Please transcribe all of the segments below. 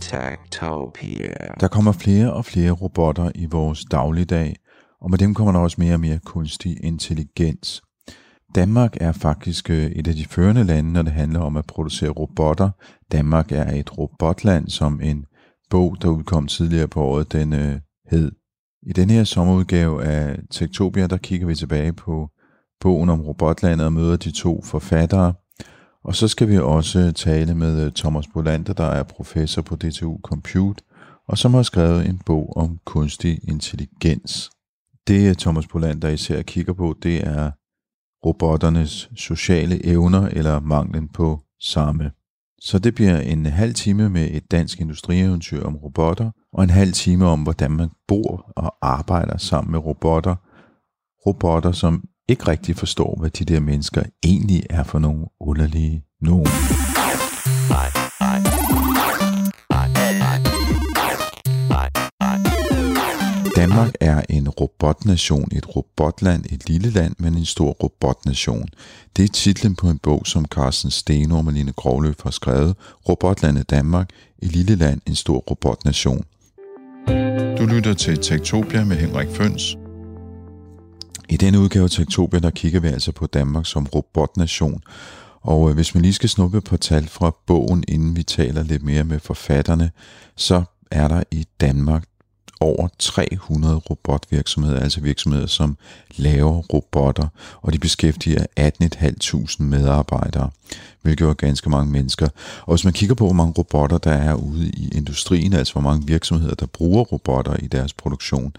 Tektopia. Der kommer flere og flere robotter i vores dagligdag, og med dem kommer der også mere og mere kunstig intelligens. Danmark er faktisk øh, et af de førende lande, når det handler om at producere robotter. Danmark er et robotland, som en bog, der udkom tidligere på året, den øh, hed. I den her sommerudgave af Tektopia, der kigger vi tilbage på bogen om robotlandet og møder de to forfattere. Og så skal vi også tale med øh, Thomas Bolander, der er professor på DTU Compute, og som har skrevet en bog om kunstig intelligens. Det øh, Thomas Bolander især kigger på, det er robotternes sociale evner eller manglen på samme. Så det bliver en halv time med et dansk industrieventyr om robotter, og en halv time om, hvordan man bor og arbejder sammen med robotter. Robotter, som ikke rigtig forstår, hvad de der mennesker egentlig er for nogle underlige nogen. Danmark er en robotnation, et robotland, et lille land, men en stor robotnation. Det er titlen på en bog, som Carsten Steno og Malene Grovløf har skrevet, Robotlandet Danmark, et lille land, en stor robotnation. Du lytter til Tektopia med Henrik Føns. I denne udgave til oktober, der kigger vi altså på Danmark som robotnation. Og øh, hvis man lige skal snuppe på tal fra bogen, inden vi taler lidt mere med forfatterne, så er der i Danmark over 300 robotvirksomheder, altså virksomheder, som laver robotter, og de beskæftiger 18.500 medarbejdere, hvilket er ganske mange mennesker. Og hvis man kigger på, hvor mange robotter der er ude i industrien, altså hvor mange virksomheder, der bruger robotter i deres produktion,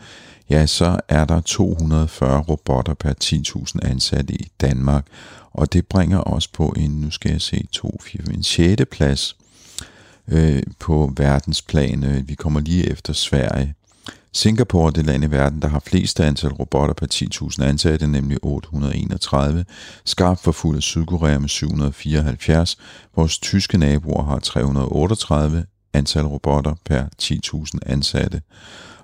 ja, så er der 240 robotter per 10.000 ansatte i Danmark, og det bringer os på en, nu skal jeg se, 2, 4, en 6. plads øh, på verdensplan. Øh, vi kommer lige efter Sverige. Singapore er det land i verden, der har flest antal robotter per 10.000 ansatte, nemlig 831. Skarpt forfulgt af Sydkorea med 774. Vores tyske naboer har 338 antal robotter per 10.000 ansatte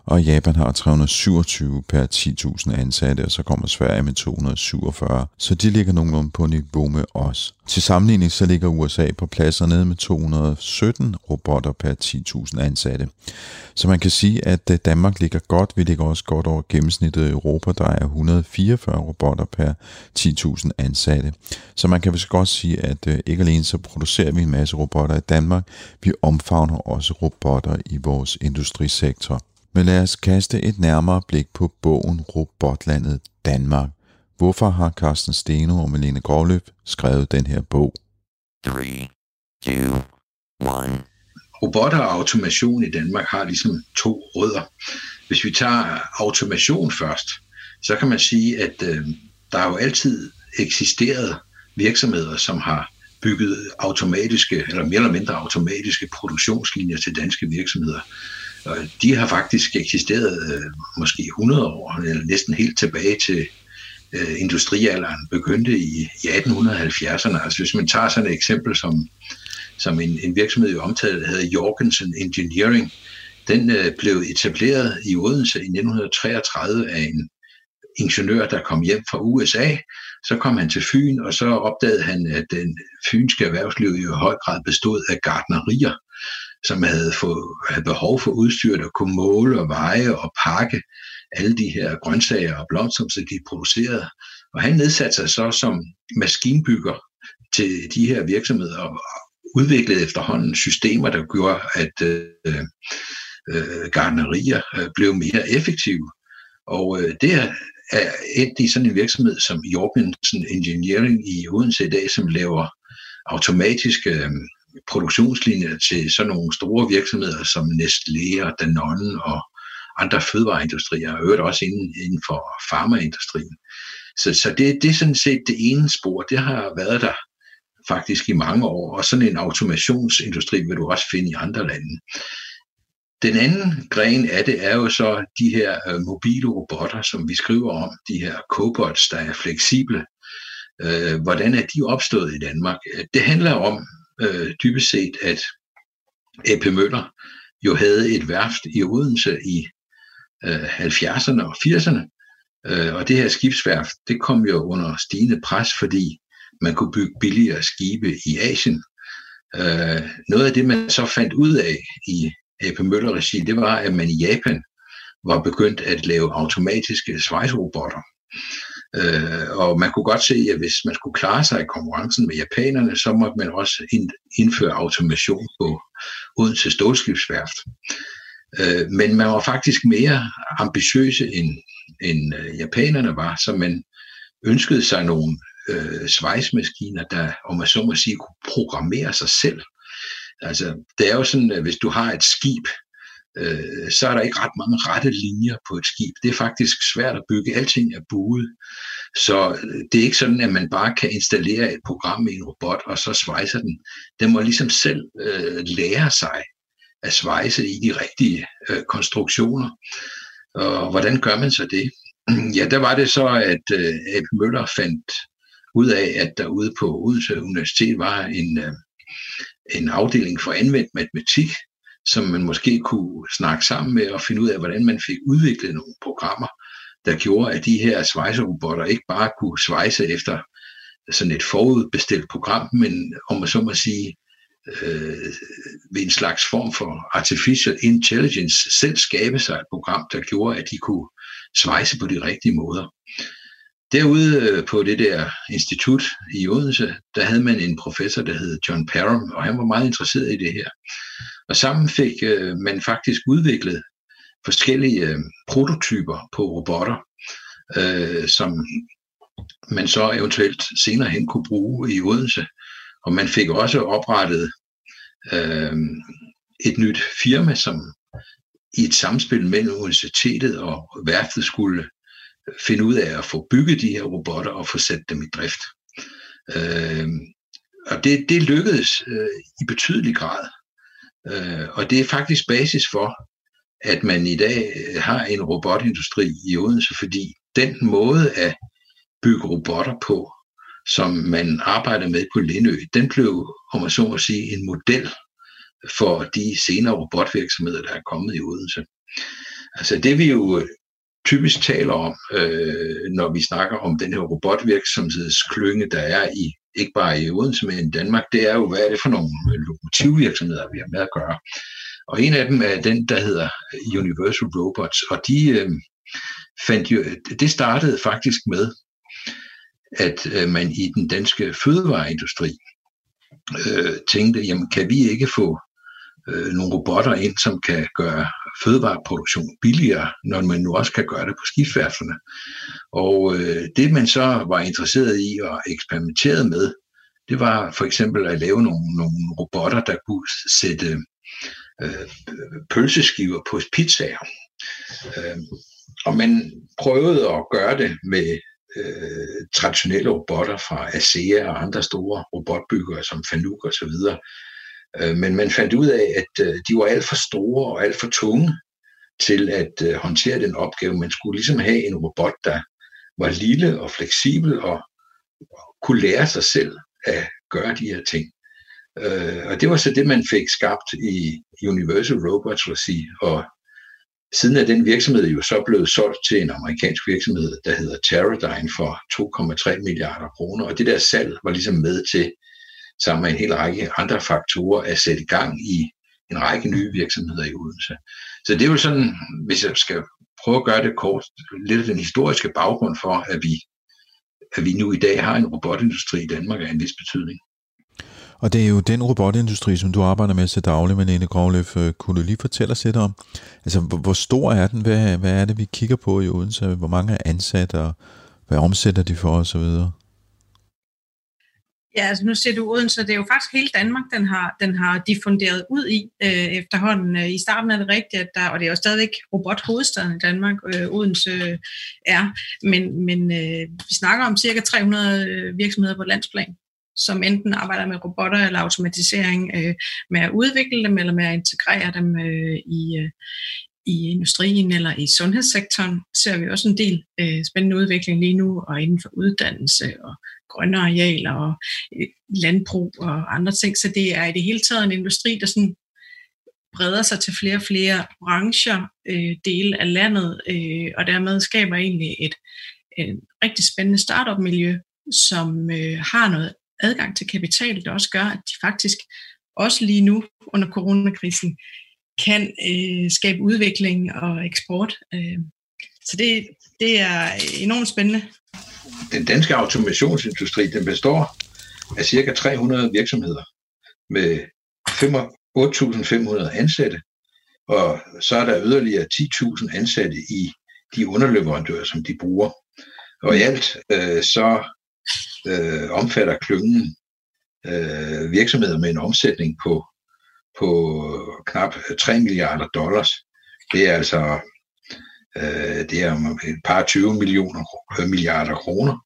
og Japan har 327 per 10.000 ansatte, og så kommer Sverige med 247. Så de ligger nogenlunde på niveau med os. Til sammenligning så ligger USA på pladser nede med 217 robotter per 10.000 ansatte. Så man kan sige, at øh, Danmark ligger godt. Vi ligger også godt over gennemsnittet i Europa. Der er 144 robotter per 10.000 ansatte. Så man kan vist godt sige, at øh, ikke alene så producerer vi en masse robotter i Danmark, vi omfavner også robotter i vores industrisektor. Men lad os kaste et nærmere blik på bogen Robotlandet Danmark. Hvorfor har Carsten Steno og Melene Grovløb skrevet den her bog? 3, 2, 1. Robotter og automation i Danmark har ligesom to rødder. Hvis vi tager automation først, så kan man sige, at øh, der har jo altid eksisteret virksomheder, som har bygget automatiske, eller mere eller mindre automatiske produktionslinjer til danske virksomheder. Og de har faktisk eksisteret øh, måske 100 år, eller næsten helt tilbage til øh, industrialderen, begyndte i, i 1870'erne. Altså hvis man tager sådan et eksempel som, som en, en virksomhed i omtalte, der hedder Jorgensen Engineering, den øh, blev etableret i Odense i 1933 af en ingeniør, der kom hjem fra USA. Så kom han til Fyn, og så opdagede han, at den fynske erhvervsliv i høj grad bestod af gardnerier som havde, få, havde behov for udstyr, der kunne måle og veje og pakke alle de her grøntsager og blomster, som de producerede. Og han nedsatte sig så som maskinbygger til de her virksomheder og udviklede efterhånden systemer, der gjorde, at øh, øh, garnerier øh, blev mere effektive. Og øh, det er endt i sådan en virksomhed som Jorgensen Engineering i Odense i dag, som laver automatiske øh, produktionslinjer til sådan nogle store virksomheder som Nestlé og Danone og andre fødevareindustrier, og øvrigt også inden, inden for farmaindustrien. Så, så det, det er sådan set det ene spor, det har været der faktisk i mange år, og sådan en automationsindustri vil du også finde i andre lande. Den anden gren af det er jo så de her øh, mobile robotter, som vi skriver om, de her cobots, der er fleksible. Øh, hvordan er de opstået i Danmark? Det handler om øh, dybest set, at A.P. Møller jo havde et værft i Odense i øh, 70'erne og 80'erne, øh, og det her skibsværft, det kom jo under stigende pres, fordi man kunne bygge billigere skibe i Asien. Øh, noget af det, man så fandt ud af i AP Møller regi, det var, at man i Japan var begyndt at lave automatiske svejsrobotter. Øh, og man kunne godt se, at hvis man skulle klare sig i konkurrencen med japanerne, så måtte man også indføre automation på Odense Stålskibsværft. Øh, men man var faktisk mere ambitiøse end, end øh, japanerne var, så man ønskede sig nogle øh, svejsmaskiner, der, om man så må sige, kunne programmere sig selv. Altså, det er jo sådan, at hvis du har et skib, øh, så er der ikke ret mange rette linjer på et skib. Det er faktisk svært at bygge. Alting er buet. Så øh, det er ikke sådan, at man bare kan installere et program i en robot, og så svejser den. Den må ligesom selv øh, lære sig at svejse i de rigtige øh, konstruktioner. Og hvordan gør man så det? Ja, der var det så, at øh, A.P. Møller fandt ud af, at der ude på Odense Universitet var en, øh, en afdeling for anvendt matematik, som man måske kunne snakke sammen med og finde ud af, hvordan man fik udviklet nogle programmer, der gjorde, at de her svejserobotter ikke bare kunne svejse efter sådan et forudbestilt program, men om man så må sige, øh, ved en slags form for artificial intelligence selv skabe sig et program, der gjorde, at de kunne svejse på de rigtige måder. Derude øh, på det der institut i Odense, der havde man en professor, der hed John Parham, og han var meget interesseret i det her. Og sammen fik øh, man faktisk udviklet forskellige øh, prototyper på robotter, øh, som man så eventuelt senere hen kunne bruge i Odense. Og man fik også oprettet øh, et nyt firma, som i et samspil mellem universitetet og værftet skulle finde ud af at få bygget de her robotter og få sat dem i drift. Øh, og det, det lykkedes øh, i betydelig grad. Øh, og det er faktisk basis for, at man i dag øh, har en robotindustri i Odense, fordi den måde at bygge robotter på, som man arbejder med på Lindø, den blev, om man så må sige, en model for de senere robotvirksomheder, der er kommet i Odense. Altså det vi jo øh, typisk taler om, øh, når vi snakker om den her robotvirksomhedsklynge, der er i ikke bare i Odense, men i Danmark, det er jo, hvad er det for nogle lokomotivvirksomheder, vi har med at gøre. Og en af dem er den, der hedder Universal Robots, og de øh, fandt jo, det startede faktisk med, at øh, man i den danske fødevareindustri øh, tænkte, jamen kan vi ikke få øh, nogle robotter ind, som kan gøre fødevareproduktion billigere, når man nu også kan gøre det på skibsværfterne. Og øh, det man så var interesseret i og eksperimenterede med, det var for eksempel at lave nogle, nogle robotter, der kunne sætte øh, pølseskiver på pizzaer. Øh, og man prøvede at gøre det med øh, traditionelle robotter fra ASEA og andre store robotbyggere som Fanuc og så videre. Øh, men man fandt ud af, at øh, de var alt for store og alt for tunge til at øh, håndtere den opgave. Man skulle ligesom have en robot, der var lille og fleksibel og kunne lære sig selv at gøre de her ting. Øh, og det var så det, man fik skabt i Universal Robots regi, og siden er den virksomhed jo så blevet solgt til en amerikansk virksomhed, der hedder Teradyne for 2,3 milliarder kroner, og det der salg var ligesom med til sammen med en hel række andre faktorer at sætte i gang i en række nye virksomheder i Odense. Så det er jo sådan, hvis jeg skal prøve at gøre det kort, lidt af den historiske baggrund for, at vi, at vi nu i dag har en robotindustri i Danmark af en vis betydning. Og det er jo den robotindustri, som du arbejder med til daglig, Malene Grovløf. Øh, kunne du lige fortælle os lidt om, altså hvor stor er den? Hvad, hvad er det, vi kigger på i Odense? Hvor mange er ansat, og hvad omsætter de for osv.? Ja, altså nu ser du Odense, det er jo faktisk hele Danmark, den har, den har diffunderet ud i øh, efterhånden. Øh, I starten er det rigtigt, at der, og det er jo stadigvæk robothovedstaden i Danmark, øh, Odense øh, er, men, men øh, vi snakker om cirka 300 øh, virksomheder på landsplan. som enten arbejder med robotter eller automatisering, øh, med at udvikle dem eller med at integrere dem øh, i, øh, i industrien eller i sundhedssektoren. Ser vi også en del øh, spændende udvikling lige nu, og inden for uddannelse og grønne arealer og øh, landbrug og andre ting. Så det er i det hele taget en industri, der sådan breder sig til flere og flere brancher, øh, dele af landet, øh, og dermed skaber egentlig et, et rigtig spændende startup-miljø, som øh, har noget adgang til kapital, der også gør, at de faktisk også lige nu under coronakrisen kan øh, skabe udvikling og eksport. Øh, så det, det er enormt spændende. Den danske automationsindustri den består af cirka 300 virksomheder med 8.500 ansatte, og så er der yderligere 10.000 ansatte i de underleverandører, som de bruger. Og i alt øh, så øh, omfatter klyngen øh, virksomheder med en omsætning på, på knap 3 milliarder dollars. Det er altså øh, det er et par 20 millioner øh, milliarder kroner.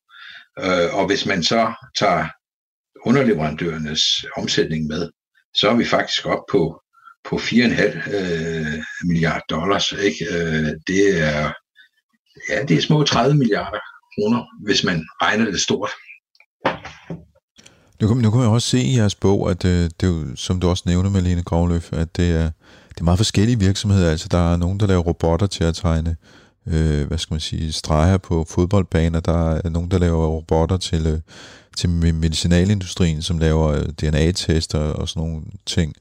Øh, og hvis man så tager underleverandørernes omsætning med, så er vi faktisk op på, på 4,5 øh, milliarder dollars. Ikke? Øh, det er ja, det er små 30 milliarder kroner, hvis man regner det stort. Nu kan, nu kan man også se i jeres bog, at øh, det er som du også nævner, Malene Gravløf, at det er, det er meget forskellige virksomheder. Altså, der er nogen, der laver robotter til at tegne øh, hvad skal man sige, streger på fodboldbaner. Der er nogen, der laver robotter til, øh, til medicinalindustrien, som laver øh, DNA-tester og sådan nogle ting.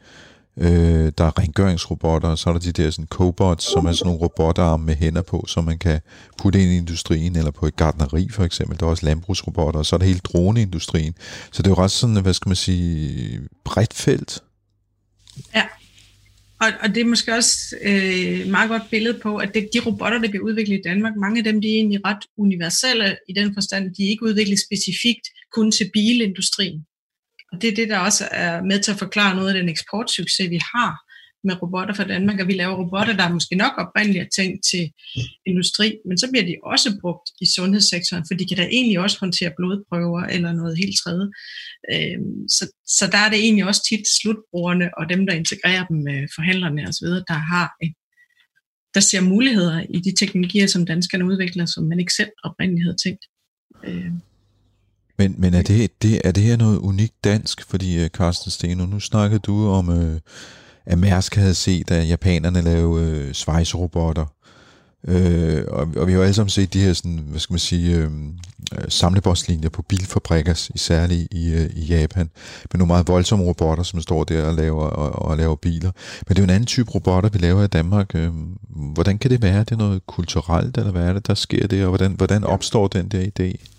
Øh, der er rengøringsrobotter, og så er der de der sådan cobots, som er sådan nogle robotarme med hænder på, som man kan putte ind i industrien, eller på et gardneri for eksempel. Der er også landbrugsrobotter, og så er der hele droneindustrien. Så det er jo ret sådan, hvad skal man sige, bredt felt. Ja, og, og det er måske også øh, meget godt billede på, at det, de robotter, der bliver udviklet i Danmark, mange af dem de er egentlig ret universelle i den forstand, de er ikke udviklet specifikt kun til bilindustrien. Og det er det, der også er med til at forklare noget af den eksportsucces, vi har med robotter fra Danmark, og vi laver robotter, der er måske nok oprindeligt er tænkt til industri, men så bliver de også brugt i sundhedssektoren, for de kan da egentlig også håndtere blodprøver eller noget helt tredje. Øhm, så, så der er det egentlig også tit slutbrugerne og dem, der integrerer dem med forhandlerne osv., der har en, der ser muligheder i de teknologier, som danskerne udvikler, som man ikke selv oprindeligt havde tænkt. Øhm. Men, men er, det, det, er det her noget unikt dansk? Fordi, øh, Carsten Steno, nu snakkede du om, øh, at Mærsk havde set, at japanerne lavede øh, svejserobotter. Øh, og, og vi har jo alle sammen set de her sådan, hvad skal man sige, øh, øh samlebåndslinjer på bilfabrikker, især i, øh, i Japan, med nogle meget voldsomme robotter, som står der og laver, og, og laver biler. Men det er jo en anden type robotter, vi laver i Danmark. Øh, hvordan kan det være? Det er noget kulturelt, eller hvad er det, der sker det, og hvordan, hvordan opstår den der idé?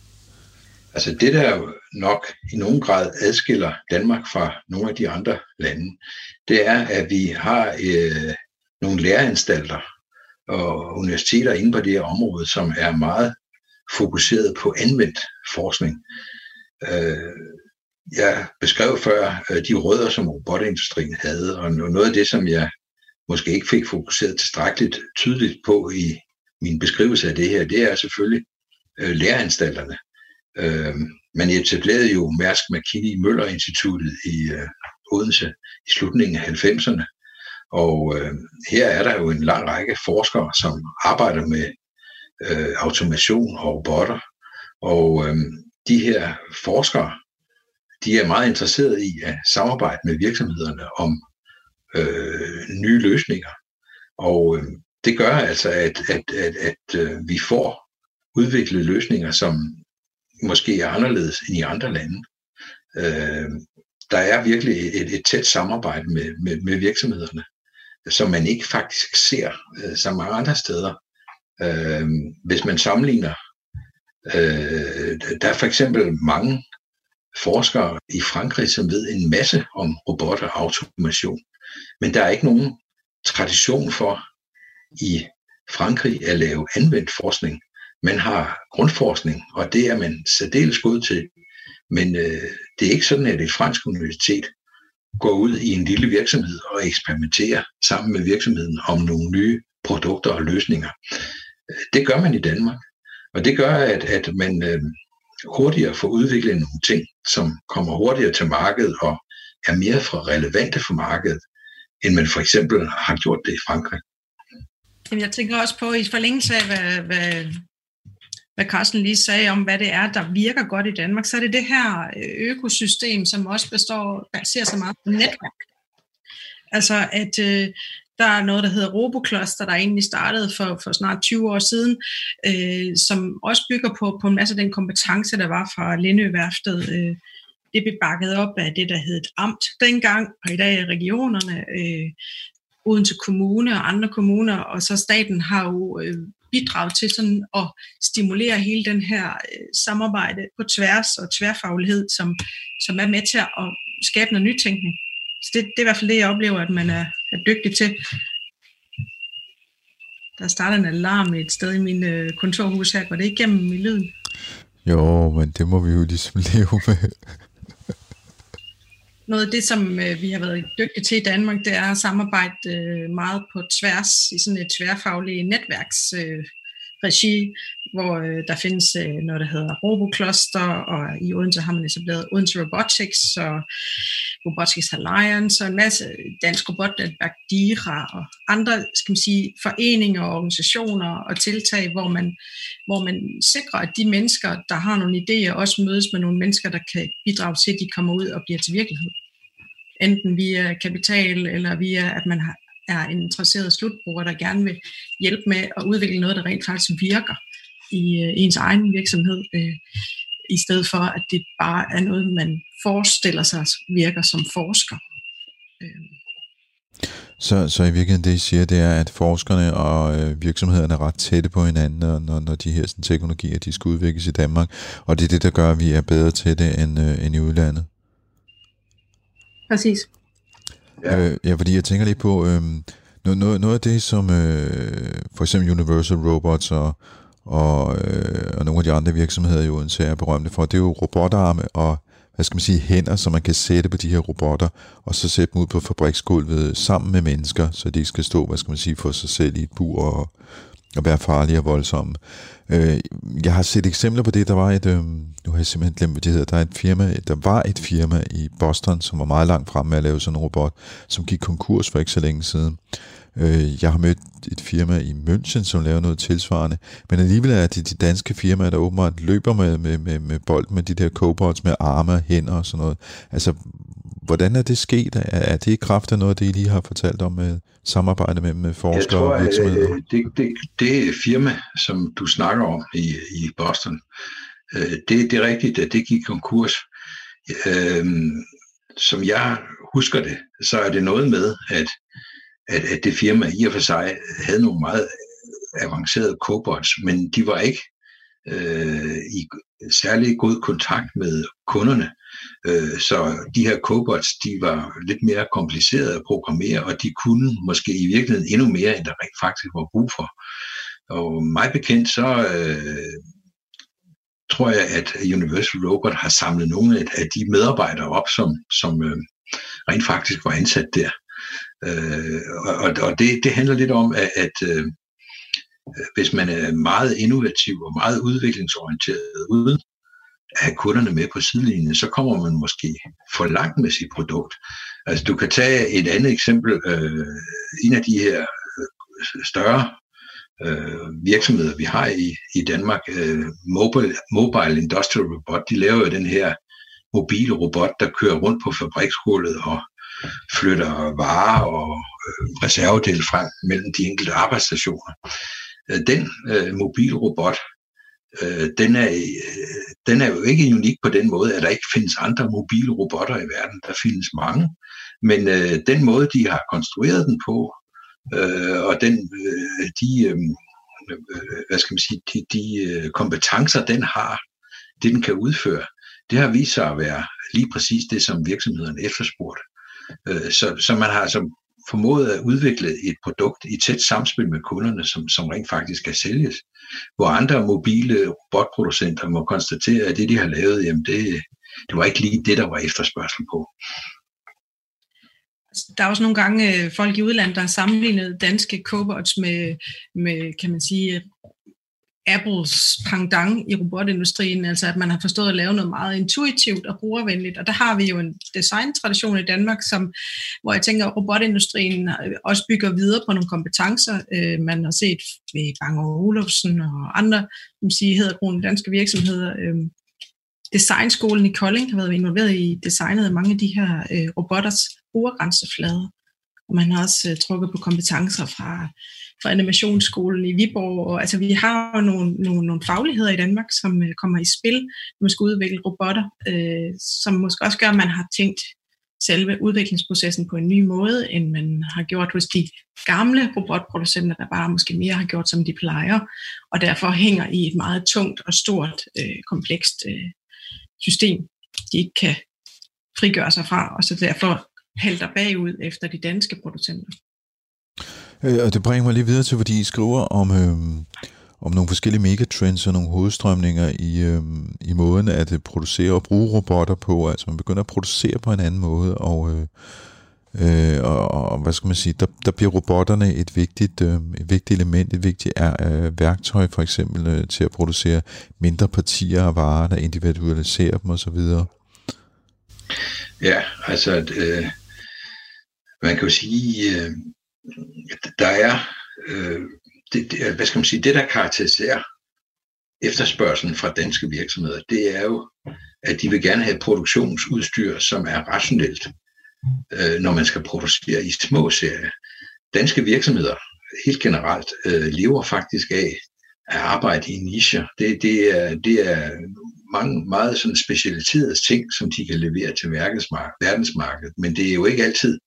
Altså det, der nok i nogen grad adskiller Danmark fra nogle af de andre lande, det er, at vi har øh, nogle læreanstalter og universiteter inde på det her område, som er meget fokuseret på anvendt forskning. Øh, jeg beskrev før øh, de rødder, som robotindustrien havde, og noget af det, som jeg måske ikke fik fokuseret tilstrækkeligt tydeligt på i min beskrivelse af det her, det er selvfølgelig øh, læreanstalterne. Øh, man etablerede jo Mærsk McKinney Møller Instituttet i øh, Odense i slutningen af 90'erne. Og øh, her er der jo en lang række forskere, som arbejder med øh, automation og robotter. Og øh, de her forskere, de er meget interesserede i at samarbejde med virksomhederne om øh, nye løsninger. Og øh, det gør altså, at, at, at, at øh, vi får udviklet løsninger, som måske er anderledes end i andre lande. Øh, der er virkelig et, et tæt samarbejde med, med, med virksomhederne, som man ikke faktisk ser øh, så mange andre steder. Øh, hvis man sammenligner, øh, der er for eksempel mange forskere i Frankrig, som ved en masse om robotter og automation, men der er ikke nogen tradition for i Frankrig at lave anvendt forskning. Man har grundforskning, og det er man særdeles god til. Men øh, det er ikke sådan, at et fransk universitet går ud i en lille virksomhed og eksperimenterer sammen med virksomheden om nogle nye produkter og løsninger. Det gør man i Danmark. Og det gør, at, at man, øh, hurtigere får udviklet nogle ting, som kommer hurtigere til markedet og er mere for relevante for markedet, end man for eksempel har gjort det i Frankrig. Jeg tænker også på, i forlængelse af, hvad, hvad, hvad Carsten lige sagde om, hvad det er, der virker godt i Danmark, så er det det her øh, økosystem, som også består, baserer sig meget på netværk. Altså, at øh, der er noget, der hedder Robocluster, der egentlig startede for, for snart 20 år siden, øh, som også bygger på, på en masse af den kompetence, der var fra Lindøværftet. Øh, det blev bakket op af det, der hed et amt dengang, og i dag er regionerne, øh, Odense Kommune og andre kommuner, og så staten har jo øh, bidrage til sådan at stimulere hele den her øh, samarbejde på tværs og tværfaglighed, som, som er med til at skabe noget nytænkning. Så det, det er i hvert fald det, jeg oplever, at man er, er dygtig til. Der starter en alarm et sted i min øh, kontorhus her. Går det igennem i lyden? Jo, men det må vi jo ligesom leve med. Noget af det, som øh, vi har været dygtige til i Danmark, det er at samarbejde øh, meget på tværs i sådan et tværfagligt netværks øh, regi, hvor øh, der findes øh, noget, der hedder Robocluster, og i Odense har man etableret Odense Robotics og Robotics Alliance og en masse dansk robotnetværk, DIRA og andre skal man sige, foreninger og organisationer og tiltag, hvor man, hvor man sikrer, at de mennesker, der har nogle idéer, også mødes med nogle mennesker, der kan bidrage til, at de kommer ud og bliver til virkelighed. Enten via kapital eller via, at man er en interesseret slutbruger, der gerne vil hjælpe med at udvikle noget, der rent faktisk virker i øh, ens egen virksomhed, øh, i stedet for, at det bare er noget, man forestiller sig virker som forsker. Øh. Så, så i virkeligheden det, I siger, det er, at forskerne og øh, virksomhederne er ret tætte på hinanden, når, når de her sådan, teknologier de skal udvikles i Danmark, og det er det, der gør, at vi er bedre til det end, øh, end i udlandet. Præcis. Ja. Øh, ja, fordi jeg tænker lige på, øh, noget, noget, noget af det, som øh, for eksempel Universal Robots og, og, øh, og nogle af de andre virksomheder i Odense er berømte for, det er jo robotarme og hvad skal man sige, hænder, som man kan sætte på de her robotter, og så sætte dem ud på fabriksgulvet sammen med mennesker, så de skal stå, hvad skal man sige, for sig selv i et bur og, og være farlige og voldsomme. Øh, jeg har set eksempler på det. Der var et, øh, nu har jeg simpelthen glemt, hvad det hedder. Der, er et firma, der var et firma i Boston, som var meget langt fremme med at lave sådan en robot, som gik konkurs for ikke så længe siden. Øh, jeg har mødt et firma i München, som laver noget tilsvarende, men alligevel er det de danske firmaer, der åbenbart løber med, med, med, med bold med de der cobots med arme og hænder og sådan noget. Altså, hvordan er det sket? Er, er det i kraft af noget, det I lige har fortalt om med samarbejde med, med forskere jeg tror, og virksomheder? Øh, det, det, det firma, som du snakker om i, i Boston, øh, det, det er rigtigt, at det gik konkurs. Øh, som jeg husker det, så er det noget med, at, at, at det firma i og for sig havde nogle meget avancerede cobots, men de var ikke øh, i særlig god kontakt med kunderne. Øh, så de her cobots, de var lidt mere komplicerede at programmere, og de kunne måske i virkeligheden endnu mere, end der rent faktisk var brug for. Og mig bekendt, så øh, tror jeg, at Universal Robot har samlet nogle af de medarbejdere op, som, som øh, rent faktisk var ansat der. Øh, og og det, det handler lidt om, at, at øh, hvis man er meget innovativ og meget udviklingsorienteret uden at have kunderne med på sidelinjen, så kommer man måske for langt med sit produkt. Altså du kan tage et andet eksempel. Øh, en af de her øh, større øh, virksomheder, vi har i, i Danmark, øh, Mobile, Mobile Industrial Robot, de laver jo den her mobile robot, der kører rundt på fabriksgulvet og flytter varer og øh, reservedele frem mellem de enkelte arbejdsstationer. Øh, den øh, mobilrobot, øh, den, er, øh, den er jo ikke unik på den måde, at der ikke findes andre mobile robotter i verden. Der findes mange. Men øh, den måde, de har konstrueret den på, øh, og den, øh, de, øh, øh hvad skal man sige, de, de øh, kompetencer, den har, det den kan udføre, det har vist sig at være lige præcis det, som virksomhederne efterspurgte. Øh, så, så man har altså formået at udvikle et produkt i tæt samspil med kunderne, som, som rent faktisk kan sælges. Hvor andre mobile robotproducenter må konstatere, at det, de har lavet, jamen det, det var ikke lige det, der var efterspørgsel på. Der er også nogle gange øh, folk i udlandet, der har sammenlignet danske cobots med, med kan man sige, Apples pendant i robotindustrien, altså at man har forstået at lave noget meget intuitivt og brugervenligt. Og der har vi jo en designtradition i Danmark, som, hvor jeg tænker, at robotindustrien øh, også bygger videre på nogle kompetencer. Øh, man har set ved Bang Olufsen og andre, som siger, hedder danske virksomheder. Øh, Designskolen i Kolding har været involveret i designet af mange af de her øh, robotters brugergrænseflader. Og man har også øh, trukket på kompetencer fra, fra animationsskolen i Viborg. Og, altså, vi har jo nogle, nogle, nogle fagligheder i Danmark, som øh, kommer i spil, når man skal udvikle robotter, øh, som måske også gør, at man har tænkt selve udviklingsprocessen på en ny måde, end man har gjort hos de gamle robotproducenter, der bare måske mere har gjort, som de plejer, og derfor hænger i et meget tungt og stort, øh, komplekst øh, system, de ikke kan frigøre sig fra, og så derfor halter bagud efter de danske producenter. Øh, og det bringer mig lige videre til, fordi I skriver om, øh, om nogle forskellige megatrends og nogle hovedstrømninger i, øh, i måden at øh, producere og bruge robotter på. Altså man begynder at producere på en anden måde, og, øh, øh, og, og hvad skal man sige, der, der bliver robotterne et vigtigt, øh, et vigtigt element, et vigtigt øh, værktøj for eksempel øh, til at producere mindre partier af varer, der individualiserer dem osv. Ja, altså øh, man kan jo sige, øh, der er, øh, det, det, øh, hvad skal man sige, det der karakteriserer efterspørgselen fra danske virksomheder, det er jo, at de vil gerne have produktionsudstyr, som er rationelt, øh, når man skal producere i små serier. Danske virksomheder, helt generelt, øh, lever faktisk af at arbejde i nischer. Det, det, er, det er mange meget sådan specialiserede ting, som de kan levere til verdensmarkedet, men det er jo ikke altid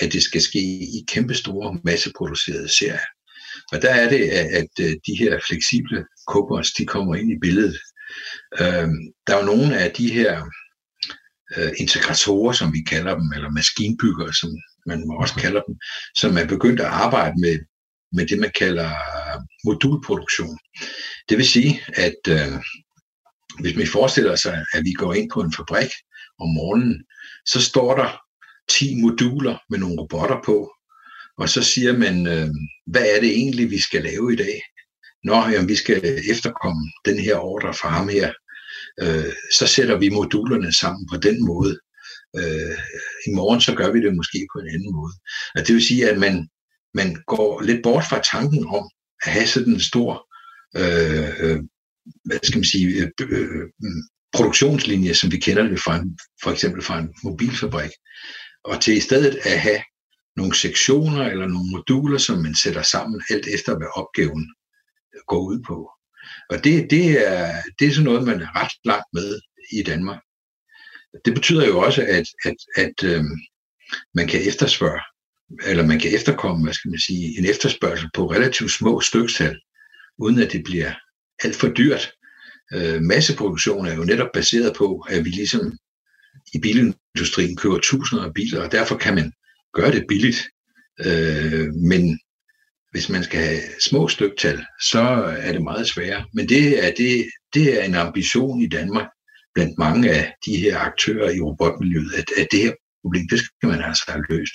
at det skal ske i kæmpestore masseproducerede serier. Og der er det, at øh, de her fleksible cobots, de kommer ind i billedet. Øhm, der er jo nogle af de her øh, integratorer, som vi kalder dem, eller maskinbyggere, som man også kalder dem, som er begyndt at arbejde med, med det, man kalder modulproduktion. Det vil sige, at øh, hvis man forestiller sig, at vi går ind på en fabrik om morgenen, så står der 10 moduler med nogle robotter på, og så siger man, øh, hvad er det egentlig, vi skal lave i dag? Nå, jamen, vi skal efterkomme den her ordre fra ham her. Øh, så sætter vi modulerne sammen på den måde. Øh, I morgen så gør vi det måske på en anden måde. Og det vil sige, at man, man går lidt bort fra tanken om at have sådan en stor øh, øh hvad skal man sige, øh, øh, produktionslinje, som vi kender det fra en, for eksempel fra en mobilfabrik og til i stedet at have nogle sektioner eller nogle moduler, som man sætter sammen alt efter, hvad opgaven går ud på. Og det, det, er, det er sådan noget, man er ret langt med i Danmark. Det betyder jo også, at, at, at øhm, man kan efterspørge, eller man kan efterkomme, hvad skal man sige, en efterspørgsel på relativt små stykstal, uden at det bliver alt for dyrt. Øh, masseproduktion er jo netop baseret på, at vi ligesom i bilindustrien kører tusinder af biler, og derfor kan man gøre det billigt. Øh, men hvis man skal have små styktal, så er det meget sværere. Men det er, det, det er en ambition i Danmark blandt mange af de her aktører i robotmiljøet, at, at det her problem, det skal man altså have løst.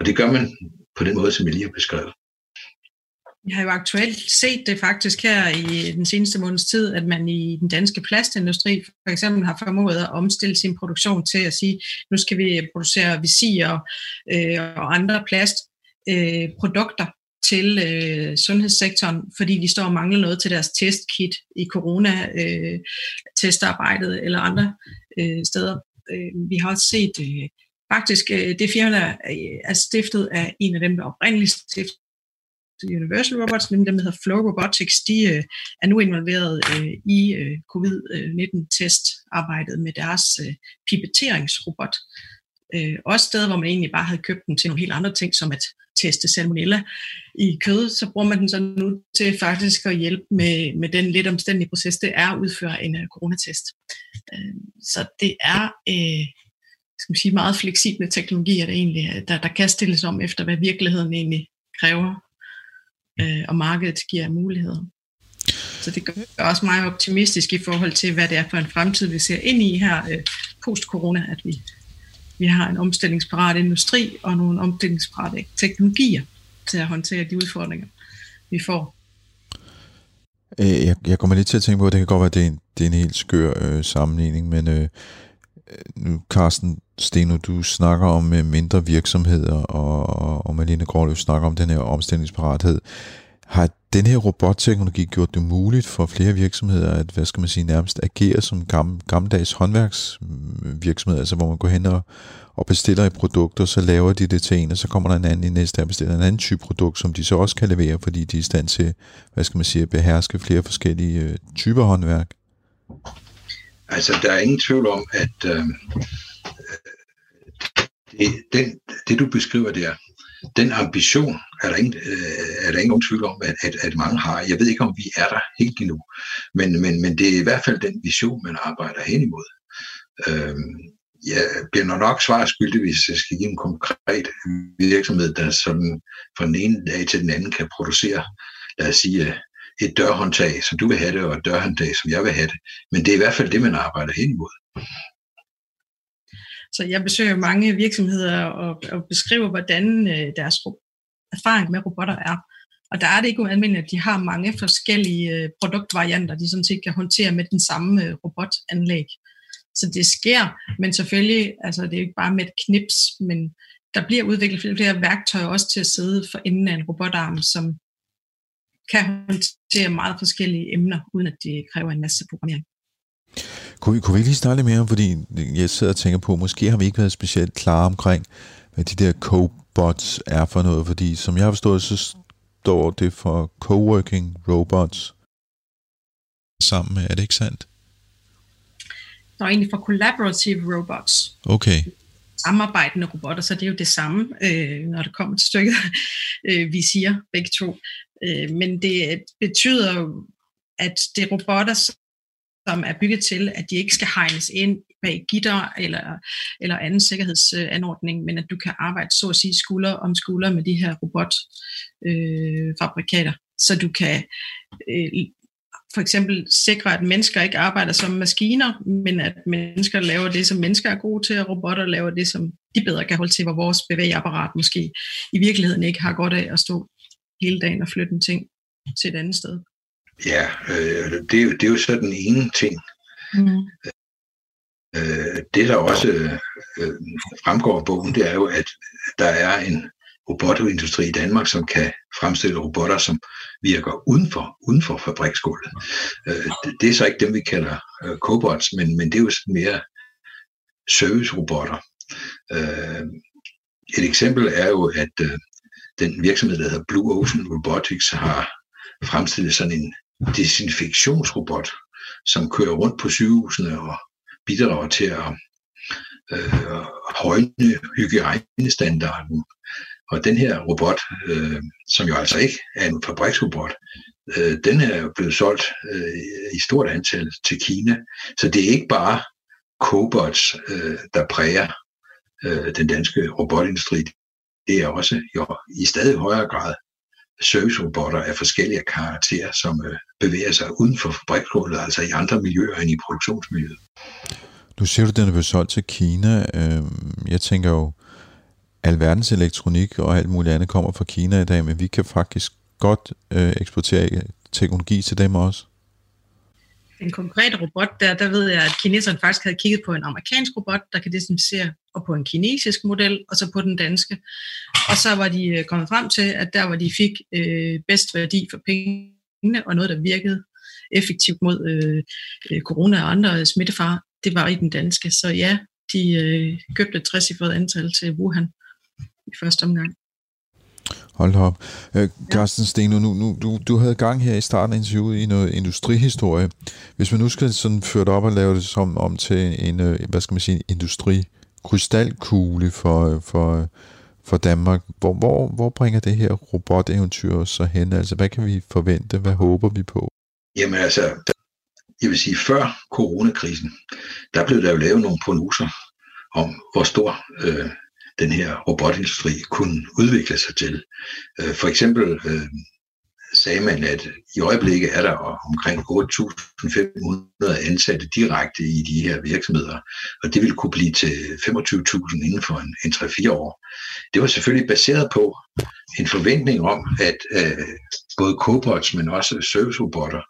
Og det gør man på den måde, som jeg lige har beskrevet. Vi har jo aktuelt set det faktisk her i den seneste måneds tid, at man i den danske plastindustri for eksempel har formået at omstille sin produktion til at sige, nu skal vi producere visier øh, og andre plastprodukter øh, til øh, sundhedssektoren, fordi de står og mangler noget til deres testkit i corona-testarbejdet øh, eller andre øh, steder. Øh, vi har også set øh, faktisk, øh, det firma der er stiftet af en af dem, der oprindeligt stiftede Universal Robots, nemlig dem, der hedder Flow Robotics, de øh, er nu involveret øh, i øh, covid-19-testarbejdet med deres øh, pipetteringsrobot. Øh, også steder, hvor man egentlig bare havde købt den til nogle helt andre ting, som at teste salmonella i kød, så bruger man den så nu til faktisk at hjælpe med, med den lidt omstændige proces, det er at udføre en uh, coronatest. Øh, så det er øh, skal man sige, meget fleksible teknologier, der, egentlig, øh, der, der kan stilles om efter, hvad virkeligheden egentlig kræver øh, og markedet giver muligheder. Så det gør også meget optimistisk i forhold til, hvad det er for en fremtid, vi ser ind i her øh, post-corona, at vi, vi har en omstillingsparat industri og nogle omstillingsparate teknologier til at håndtere de udfordringer, vi får. Øh, jeg, jeg kommer lidt til at tænke på, at det kan godt være, at det er en, det er en helt skør øh, sammenligning, men øh, nu, Carsten Steno, du snakker om øh, mindre virksomheder, og, og Malene Gråløf snakker om den her omstillingsparathed. Har den her robotteknologi gjort det muligt for flere virksomheder at, hvad skal man sige, nærmest agere som gammel, gammeldags håndværksvirksomheder, altså hvor man går hen og, og bestiller et produkt, og så laver de det til en, og så kommer der en anden i næste og bestiller en anden type produkt, som de så også kan levere, fordi de er i stand til, hvad skal man sige, at beherske flere forskellige øh, typer håndværk? Altså, der er ingen tvivl om, at øh, det, den, det, du beskriver der, den ambition er der ingen, øh, er der ingen tvivl om, at, at, at mange har. Jeg ved ikke, om vi er der helt endnu, men, men, men det er i hvert fald den vision, man arbejder hen imod. Øh, jeg bliver nok svar skyldig, hvis jeg skal give en konkret virksomhed, der sådan fra den ene dag til den anden kan producere, lad os sige, et dørhåndtag, som du vil have det, og et dørhåndtag, som jeg vil have det. Men det er i hvert fald det, man arbejder hen imod. Så jeg besøger mange virksomheder og, og beskriver, hvordan øh, deres erfaring med robotter er. Og der er det ikke ualmindeligt, at de har mange forskellige øh, produktvarianter, de sådan set kan håndtere med den samme øh, robotanlæg. Så det sker, men selvfølgelig, altså det er ikke bare med et knips, men der bliver udviklet flere, flere værktøjer også til at sidde for enden af en robotarm, som kan håndtere meget forskellige emner, uden at det kræver en masse programmering. Kunne vi, kunne vi lige snakke lidt mere om, fordi jeg sidder og tænker på, måske har vi ikke været specielt klare omkring, hvad de der cobots er for noget, fordi som jeg har forstået, så står det for coworking robots sammen med, er det ikke sandt? Er egentlig for collaborative robots. Okay. Samarbejdende robotter, så det er jo det samme, øh, når det kommer til stykket, øh, vi siger begge to. Øh, men det øh, betyder at det er robotter, som er bygget til, at de ikke skal hegnes ind bag gitter eller, eller anden sikkerhedsanordning, men at du kan arbejde så at sige skulder om skulder med de her robotfabrikater, øh, så du kan øh, for eksempel sikre, at mennesker ikke arbejder som maskiner, men at mennesker laver det, som mennesker er gode til, og robotter laver det, som de bedre kan holde til, hvor vores bevægeapparat måske i virkeligheden ikke har godt af at stå hele dagen og flytte en ting til et andet sted. Ja, øh, det, er jo, det er jo så den ene ting. Mm. Øh, det, der også øh, fremgår af bogen, det er jo, at der er en robotindustri i Danmark, som kan fremstille robotter, som virker uden for, uden for fabriksgulvet. Øh, det, det er så ikke dem, vi kalder øh, cobots, men, men det er jo mere servicerobotter. Øh, et eksempel er jo, at øh, den virksomhed, der hedder Blue Ocean Robotics, har fremstillet sådan en desinfektionsrobot, som kører rundt på sygehusene og bidrager til at øh, højne hygiejnestandarden. Og den her robot, øh, som jo altså ikke er en fabriksrobot, øh, den er blevet solgt øh, i stort antal til Kina. Så det er ikke bare cobots, øh, der præger øh, den danske robotindustri. Det er også jo, i stadig højere grad servicerobotter af forskellige karakterer, som øh, bevæger sig uden for fabriksgulvet, altså i andre miljøer end i produktionsmiljøet. Nu siger du, at den er blevet solgt til Kina. Øhm, jeg tænker jo, alverdens elektronik og alt muligt andet kommer fra Kina i dag, men vi kan faktisk godt øh, eksportere teknologi til dem også. En konkret robot, der, der ved jeg, at kineserne faktisk havde kigget på en amerikansk robot, der kan desinficere, og på en kinesisk model, og så på den danske. Og så var de øh, kommet frem til, at der hvor de fik øh, bedst værdi for pengene, og noget, der virkede effektivt mod øh, øh corona og andre smittefar, det var i den danske. Så ja, de øh, købte et 60 antal til Wuhan i første omgang. Hold op. Øh, Carsten Steno, nu, nu, du, du havde gang her i starten af interviewet i noget industrihistorie. Hvis man nu skal sådan føre det op og lave det som om til en, øh, hvad skal man sige, industri krystalkugle for, for, for Danmark, hvor, hvor, hvor bringer det her roboteventyr så hen? Altså, hvad kan vi forvente? Hvad håber vi på? Jamen altså, jeg vil sige, før coronakrisen, der blev der jo lavet nogle prognoser om, hvor stor øh, den her robotindustri kunne udvikle sig til. Øh, for eksempel øh, sagde man, at i øjeblikket er der omkring 8.500 ansatte direkte i de her virksomheder, og det vil kunne blive til 25.000 inden for en, en 3-4 år. Det var selvfølgelig baseret på en forventning om, at øh, både cobots, men også servicerobotter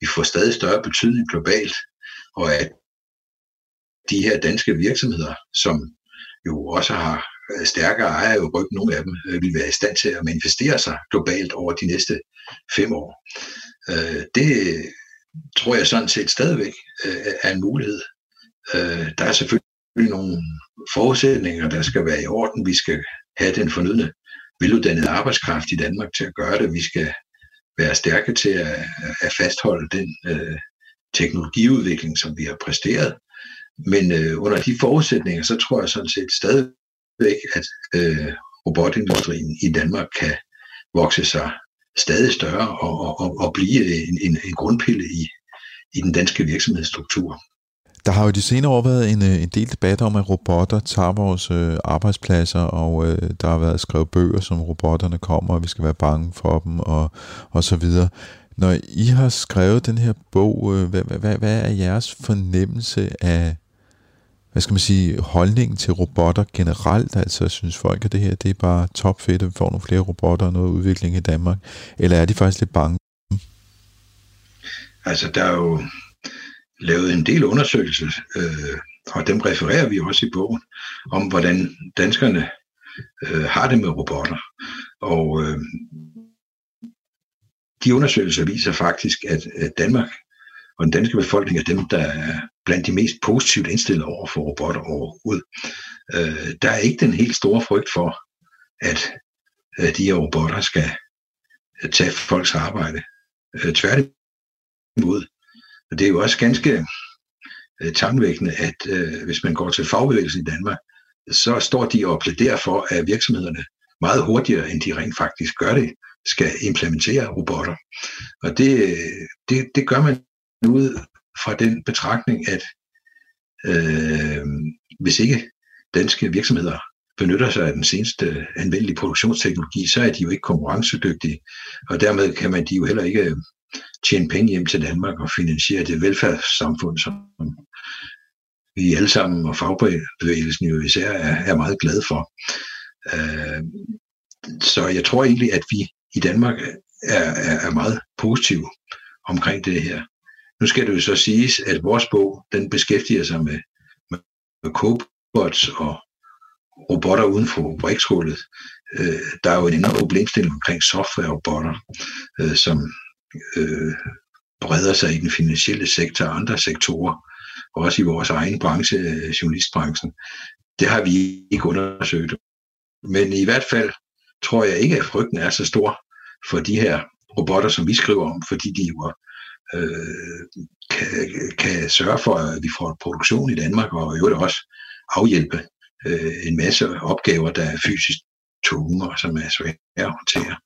vi får stadig større betydning globalt, og at de her danske virksomheder, som jo også har Øh, stærkere ejere jo ryggen, nogle af dem øh, vil være i stand til at manifestere sig globalt over de næste fem år. Øh, det tror jeg sådan set stadigvæk er en mulighed. Der er selvfølgelig nogle forudsætninger, der skal være i orden. Vi skal have den fornødne veluddannede arbejdskraft i Danmark til at gøre det. Vi skal være stærke til at, at fastholde den øh, teknologiudvikling, som vi har præsteret. Men øh, under de forudsætninger, så tror jeg sådan set stadigvæk, at øh, robotindustrien i Danmark kan vokse sig stadig større og, og, og blive en, en, en grundpille i, i den danske virksomhedsstruktur. Der har jo de senere år været en, øh, en del debat om, at robotter tager vores øh, arbejdspladser, og øh, der har været skrevet bøger, som robotterne kommer, og vi skal være bange for dem, og, og så videre. Når I har skrevet den her bog, øh, hvad, hvad, hvad er jeres fornemmelse af, hvad skal man sige, holdningen til robotter generelt? Altså, synes folk, at det her det er bare topfedt, at vi får nogle flere robotter og noget udvikling i Danmark? Eller er de faktisk lidt bange? Altså, der er jo lavet en del undersøgelser, øh, og dem refererer vi også i bogen, om hvordan danskerne øh, har det med robotter. Og øh, de undersøgelser viser faktisk, at, at Danmark og den danske befolkning er dem, der er blandt de mest positivt indstillet over for robotter overhovedet. Øh, der er ikke den helt store frygt for, at øh, de her robotter skal øh, tage folks arbejde. Øh, tværtimod. Og det er jo også ganske øh, tankevækkende, at øh, hvis man går til fagbevægelsen i Danmark, så står de og plæderer for, at virksomhederne meget hurtigere, end de rent faktisk gør det, skal implementere robotter. Og det, øh, det, det gør man ud fra den betragtning, at øh, hvis ikke danske virksomheder benytter sig af den seneste anvendelige produktionsteknologi, så er de jo ikke konkurrencedygtige, og dermed kan man de jo heller ikke øh, tjene penge hjem til Danmark og finansiere det velfærdssamfund, som vi alle sammen og fagbevægelsen jo især er, er meget glade for. Øh, så jeg tror egentlig, at vi i Danmark er, er, er meget positive omkring det her. Nu skal det jo så siges, at vores bog, den beskæftiger sig med, med, med cobots og robotter uden for fabriksgulvet. Øh, der er jo en enorm problemstilling omkring softwarerobotter, øh, som øh, breder sig i den finansielle sektor og andre sektorer, også i vores egen branche, øh, journalistbranchen. Det har vi ikke undersøgt. Men i hvert fald tror jeg ikke, at frygten er så stor for de her robotter, som vi skriver om, fordi de jo øh, kan, kan sørge for, at vi får produktion i Danmark, og i øvrigt også afhjælpe øh, en masse opgaver, der er fysisk tunge og som er svære at håndtere.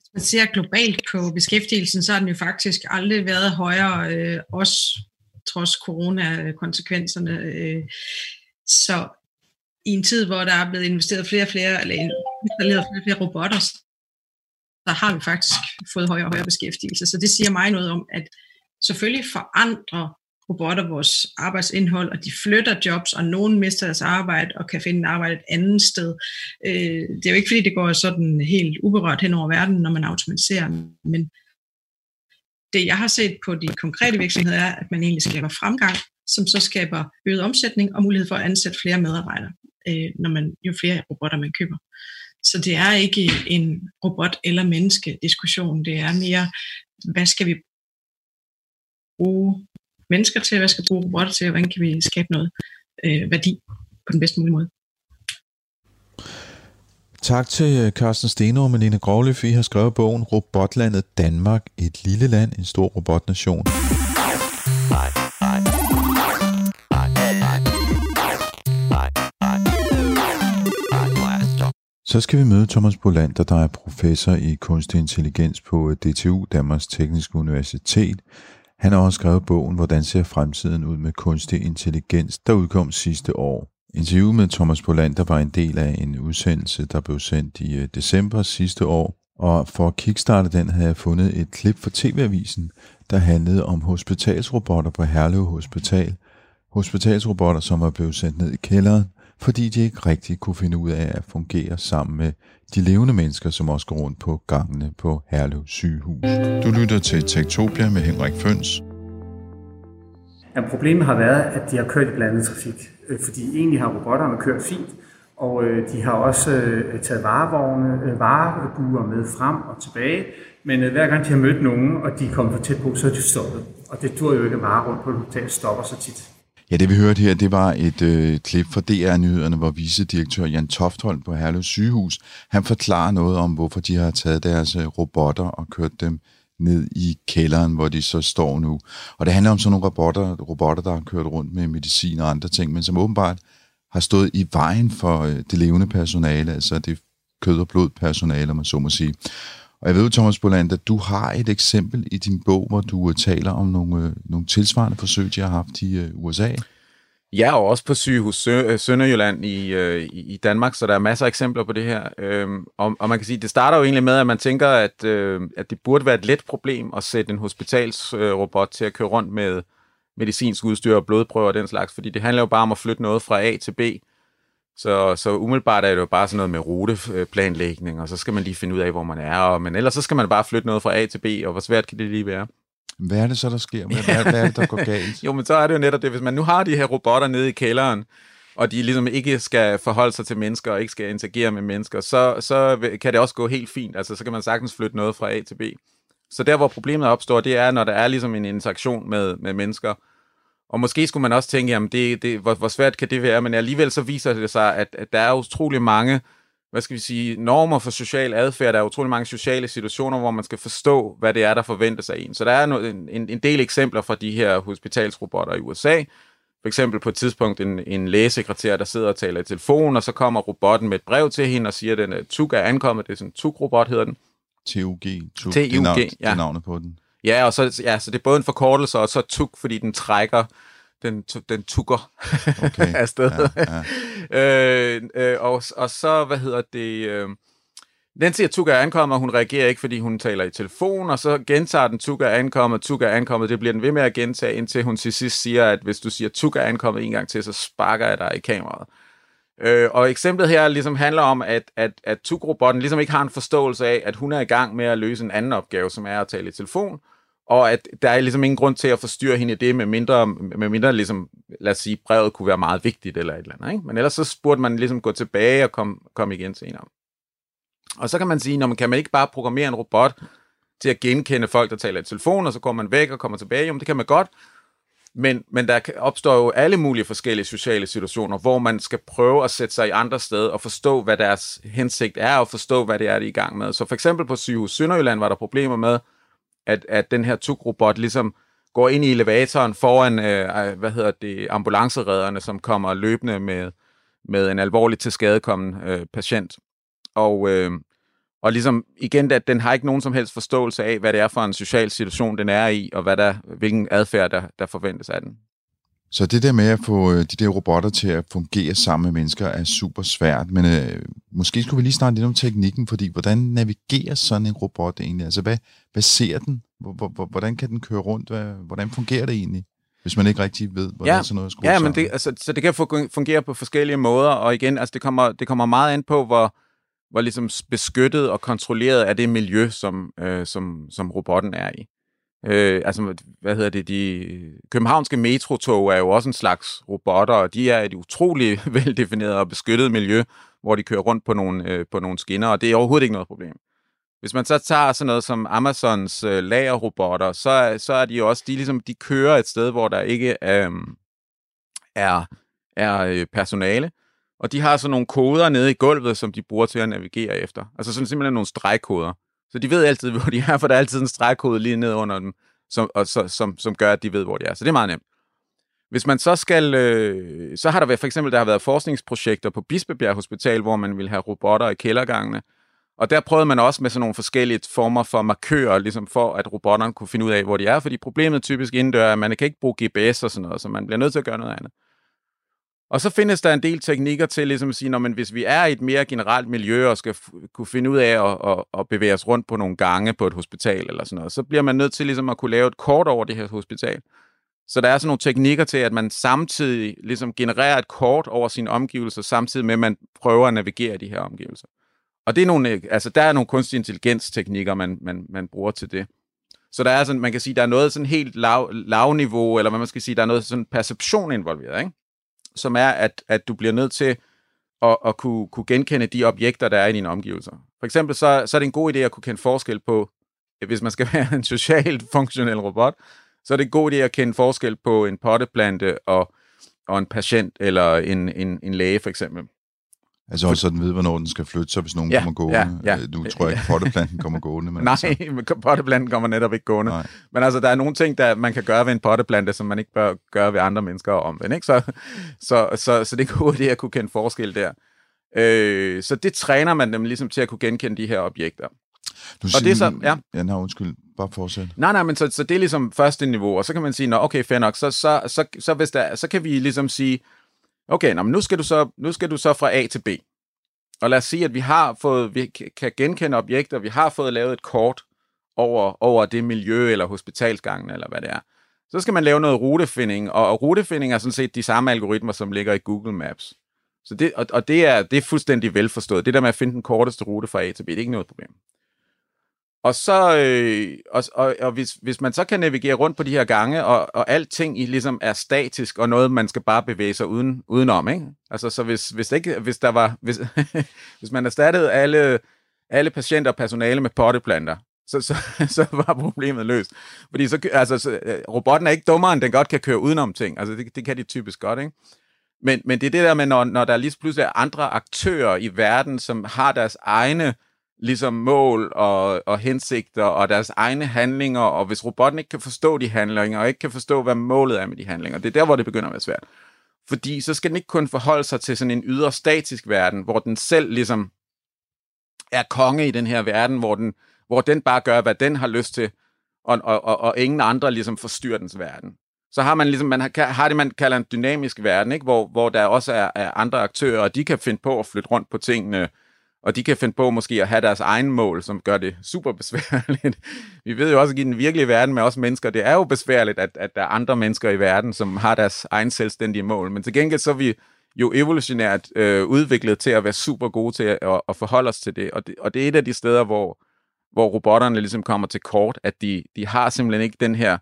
Hvis man ser globalt på beskæftigelsen, så har den jo faktisk aldrig været højere, øh, også trods corona-konsekvenserne. Øh. Så i en tid, hvor der er blevet investeret flere og flere, eller installeret flere og flere robotter, der har vi faktisk fået højere og højere beskæftigelse. Så det siger mig noget om, at selvfølgelig forandrer robotter vores arbejdsindhold, og de flytter jobs, og nogen mister deres arbejde og kan finde arbejde et andet sted. Øh, det er jo ikke fordi, det går sådan helt uberørt hen over verden, når man automatiserer, men det jeg har set på de konkrete virksomheder er, at man egentlig skaber fremgang, som så skaber øget omsætning og mulighed for at ansætte flere medarbejdere, øh, når man jo flere robotter man køber. Så det er ikke en robot- eller menneske-diskussion. Det er mere, hvad skal vi bruge mennesker til, hvad skal vi bruge robotter til, og hvordan kan vi skabe noget øh, værdi på den bedste mulige måde. Tak til øh, Carsten Steno og Malene Grovløf. I har skrevet bogen Robotlandet Danmark, et lille land, en stor robotnation. Så skal vi møde Thomas Bolander, der er professor i kunstig intelligens på øh, DTU, Danmarks Tekniske Universitet. Han har også skrevet bogen, Hvordan ser fremtiden ud med kunstig intelligens, der udkom sidste år. Interviewet med Thomas Bolander var en del af en udsendelse, der blev sendt i øh, december sidste år, og for at kickstarte den havde jeg fundet et klip fra TV-avisen, der handlede om hospitalsrobotter på Herlev Hospital. Hospitalsrobotter, som var blevet sendt ned i kælderen fordi de ikke rigtig kunne finde ud af at fungere sammen med de levende mennesker, som også går rundt på gangene på Herlev sygehus. Du lytter til Tektopia med Henrik Føns. Ja, problemet har været, at de har kørt i blandet trafik, øh, fordi egentlig har robotterne kørt fint, og øh, de har også øh, taget varevogne, varebuer med frem og tilbage, men hver gang de har mødt nogen, og de er kommet for tæt på, så er de stoppet. Og det dur jo ikke at vare rundt på et hotel stopper så tit. Ja, det vi hørte her, det var et øh, klip fra DR-nyhederne, hvor vicedirektør Jan Toftholm på Herlev sygehus, han forklarer noget om, hvorfor de har taget deres øh, robotter og kørt dem ned i kælderen, hvor de så står nu. Og det handler om sådan nogle robotter, robotter der har kørt rundt med medicin og andre ting, men som åbenbart har stået i vejen for øh, det levende personale, altså det kød- og blodpersonale, om man så må sige. Og jeg ved, Thomas Bolander, du har et eksempel i din bog, hvor du øh, taler om nogle, øh, nogle tilsvarende forsøg, de har haft i øh, USA. Ja, og også på sygehus Sønderjylland i, i Danmark, så der er masser af eksempler på det her. Øhm, og, og man kan sige, det starter jo egentlig med, at man tænker, at, at det burde være et let problem at sætte en hospitalsrobot til at køre rundt med medicinsk udstyr og blodprøver og den slags, fordi det handler jo bare om at flytte noget fra A til B. Så, så umiddelbart er det jo bare sådan noget med ruteplanlægning, og så skal man lige finde ud af, hvor man er. Og, men ellers så skal man bare flytte noget fra A til B, og hvor svært kan det lige være? Hvad er det så, der sker? Hvad, hvad, hvad er det, der går galt? jo, men så er det jo netop det, hvis man nu har de her robotter nede i kælderen, og de ligesom ikke skal forholde sig til mennesker, og ikke skal interagere med mennesker, så, så kan det også gå helt fint. Altså, så kan man sagtens flytte noget fra A til B. Så der, hvor problemet opstår, det er, når der er ligesom en interaktion med, med mennesker, og måske skulle man også tænke, jamen det, det, hvor, hvor svært kan det være, men alligevel så viser det sig, at, at der er utrolig mange, hvad skal vi sige, normer for social adfærd. Der er utrolig mange sociale situationer, hvor man skal forstå, hvad det er, der forventes af en. Så der er en, en, en del eksempler fra de her hospitalsrobotter i USA. For eksempel på et tidspunkt en, en lægesekretær, der sidder og taler i telefon, og så kommer robotten med et brev til hende og siger, at den er TUG er ankommet. Det er sådan en TUG-robot, hedder den. TUG. TUG, det er, ja. det er navnet på den. Ja, og så, ja, så det er både en forkortelse og så TUG, fordi den trækker den, den tukker okay. afsted. Ja, ja. øh, øh, og, og så, hvad hedder det... Øh, den siger, at Tuga er ankommet, og hun reagerer ikke, fordi hun taler i telefon, og så gentager den, Tuga er ankommet, Tuga er ankommet. Det bliver den ved med at gentage, indtil hun til sidst siger, at hvis du siger, Tuga er ankommet en gang til, så sparker jeg dig i kameraet. Øh, og eksemplet her ligesom handler om, at, at, at Tug-robotten ligesom ikke har en forståelse af, at hun er i gang med at løse en anden opgave, som er at tale i telefon, og at der er ligesom ingen grund til at forstyrre hende i det, med mindre, med mindre ligesom, lad os sige, brevet kunne være meget vigtigt eller et eller andet. Ikke? Men ellers så burde man ligesom gå tilbage og komme kom igen senere. Og så kan man sige, når man kan man ikke bare programmere en robot til at genkende folk, der taler i telefon, og så går man væk og kommer tilbage. Jo, det kan man godt. Men, men der opstår jo alle mulige forskellige sociale situationer, hvor man skal prøve at sætte sig i andre steder og forstå, hvad deres hensigt er, og forstå, hvad det er, de er i gang med. Så for eksempel på sygehus Sønderjylland var der problemer med, at, at den her tugrobot ligesom går ind i elevatoren foran, øh, hvad hedder det, ambulanceredderne, som kommer løbende med, med en alvorligt tilskadekommen øh, patient. Og, øh, og ligesom igen, at den har ikke nogen som helst forståelse af, hvad det er for en social situation, den er i, og hvad der, hvilken adfærd, der, der forventes af den. Så det der med at få øh, de der robotter til at fungere sammen med mennesker er super svært, men øh, måske skulle vi lige snakke lidt om teknikken, fordi hvordan navigerer sådan en robot egentlig? Altså hvad, hvad ser den? Hvordan kan den køre rundt? Hvordan fungerer det egentlig? Hvis man ikke rigtig ved, hvordan ja, sådan noget skruer Ja, men det, altså, så det kan fungere på forskellige måder, og igen, altså det kommer, det kommer meget an på, hvor, var ligesom beskyttet og kontrolleret er det miljø, som, øh, som, som robotten er i. Øh, altså, hvad hedder det, de københavnske metrotog er jo også en slags robotter, og de er et utroligt veldefineret og beskyttet miljø, hvor de kører rundt på nogle, øh, på nogle skinner, og det er overhovedet ikke noget problem. Hvis man så tager sådan noget som Amazons øh, lagerrobotter, så, så er de jo også, de, ligesom, de kører et sted, hvor der ikke øh, er, er øh, personale, og de har sådan nogle koder nede i gulvet, som de bruger til at navigere efter. Altså sådan simpelthen nogle stregkoder. Så de ved altid, hvor de er, for der er altid en stregkode lige ned under dem, som, og så, som, som gør, at de ved, hvor de er. Så det er meget nemt. Hvis man så skal, øh, så har der været, for eksempel, der har været forskningsprojekter på Bispebjerg Hospital, hvor man vil have robotter i kældergangene. Og der prøvede man også med sådan nogle forskellige former for markører, ligesom for at robotterne kunne finde ud af, hvor de er. Fordi problemet typisk indendør er, at man kan ikke bruge GPS og sådan noget, så man bliver nødt til at gøre noget andet. Og så findes der en del teknikker til ligesom at sige, når man, hvis vi er i et mere generelt miljø og skal kunne finde ud af at, at, at bevæge os rundt på nogle gange på et hospital eller sådan noget, så bliver man nødt til ligesom at kunne lave et kort over det her hospital. Så der er sådan nogle teknikker til, at man samtidig ligesom genererer et kort over sine omgivelser, samtidig med, at man prøver at navigere i de her omgivelser. Og det er nogle, øh, altså der er nogle kunstig intelligens teknikker, man, man, man bruger til det. Så der er sådan, man kan sige, der er noget sådan helt lav, lav niveau, eller hvad man skal sige, der er noget sådan perception involveret, ikke? Som er, at, at du bliver nødt til at, at kunne, kunne genkende de objekter, der er i dine omgivelser. For eksempel så, så er det en god idé at kunne kende forskel på, hvis man skal være en socialt funktionel robot, så er det en god idé at kende forskel på en potteplante og, og en patient, eller en, en, en læge for eksempel. Altså også så den ved, hvornår den skal flytte sig, hvis nogen ja, kommer gående. Ja, ja. Nu tror jeg ikke, potteplanten kommer gående. Men Nej, altså. potteplanten kommer netop ikke gående. Nej. Men altså, der er nogle ting, der man kan gøre ved en potteplante, som man ikke bør gøre ved andre mennesker omvendt. Ikke? Så, så, så, så det er det at kunne kende forskel der. Øh, så det træner man dem ligesom til at kunne genkende de her objekter. Du og det er så, ja. Ja, nej, undskyld. Bare fortsæt. Nej, nej, men så, så det er ligesom første niveau, og så kan man sige, nå, okay, fair nok, så, så, så, så, hvis der, så kan vi ligesom sige, okay, nå, men nu skal, du så, nu skal du så fra A til B. Og lad os sige, at vi har fået, vi kan genkende objekter, vi har fået lavet et kort over, over det miljø, eller hospitalsgangen, eller hvad det er. Så skal man lave noget rutefinding, og, og rutefinding er sådan set de samme algoritmer, som ligger i Google Maps. Så det, og, og det, er, det er fuldstændig velforstået. Det der med at finde den korteste rute fra A til B, det er ikke noget problem. Og så, øh, og, og, og hvis, hvis man så kan navigere rundt på de her gange, og, og alting i ligesom er statisk, og noget, man skal bare bevæge sig uden, udenom, ikke? Altså, så hvis, hvis, ikke, hvis der var, hvis, hvis man erstattede alle, alle patienter og personale med potteplanter, så, så, så var problemet løst. Fordi så, altså, så, øh, robotten er ikke dummere, end den godt kan køre udenom ting. Altså, det, det kan de typisk godt, ikke? Men, men det er det der med, når, når der lige pludselig er andre aktører i verden, som har deres egne ligesom mål og, og hensigter og deres egne handlinger, og hvis robotten ikke kan forstå de handlinger, og ikke kan forstå, hvad målet er med de handlinger, det er der, hvor det begynder at være svært. Fordi så skal den ikke kun forholde sig til sådan en ydre statisk verden, hvor den selv ligesom er konge i den her verden, hvor den, hvor den bare gør, hvad den har lyst til, og, og, og, og ingen andre ligesom forstyrrer dens verden. Så har man ligesom, man har, har det, man kalder en dynamisk verden, ikke? Hvor, hvor der også er, er andre aktører, og de kan finde på at flytte rundt på tingene, og de kan finde på måske at have deres egen mål, som gør det super besværligt. Vi ved jo også, at i den virkelige verden med os mennesker, det er jo besværligt, at, at der er andre mennesker i verden, som har deres egen selvstændige mål. Men til gengæld så er vi jo evolutionært øh, udviklet til at være super gode til at, at, at forholde os til det. Og, det. og det er et af de steder, hvor, hvor robotterne ligesom kommer til kort, at de, de har simpelthen ikke den her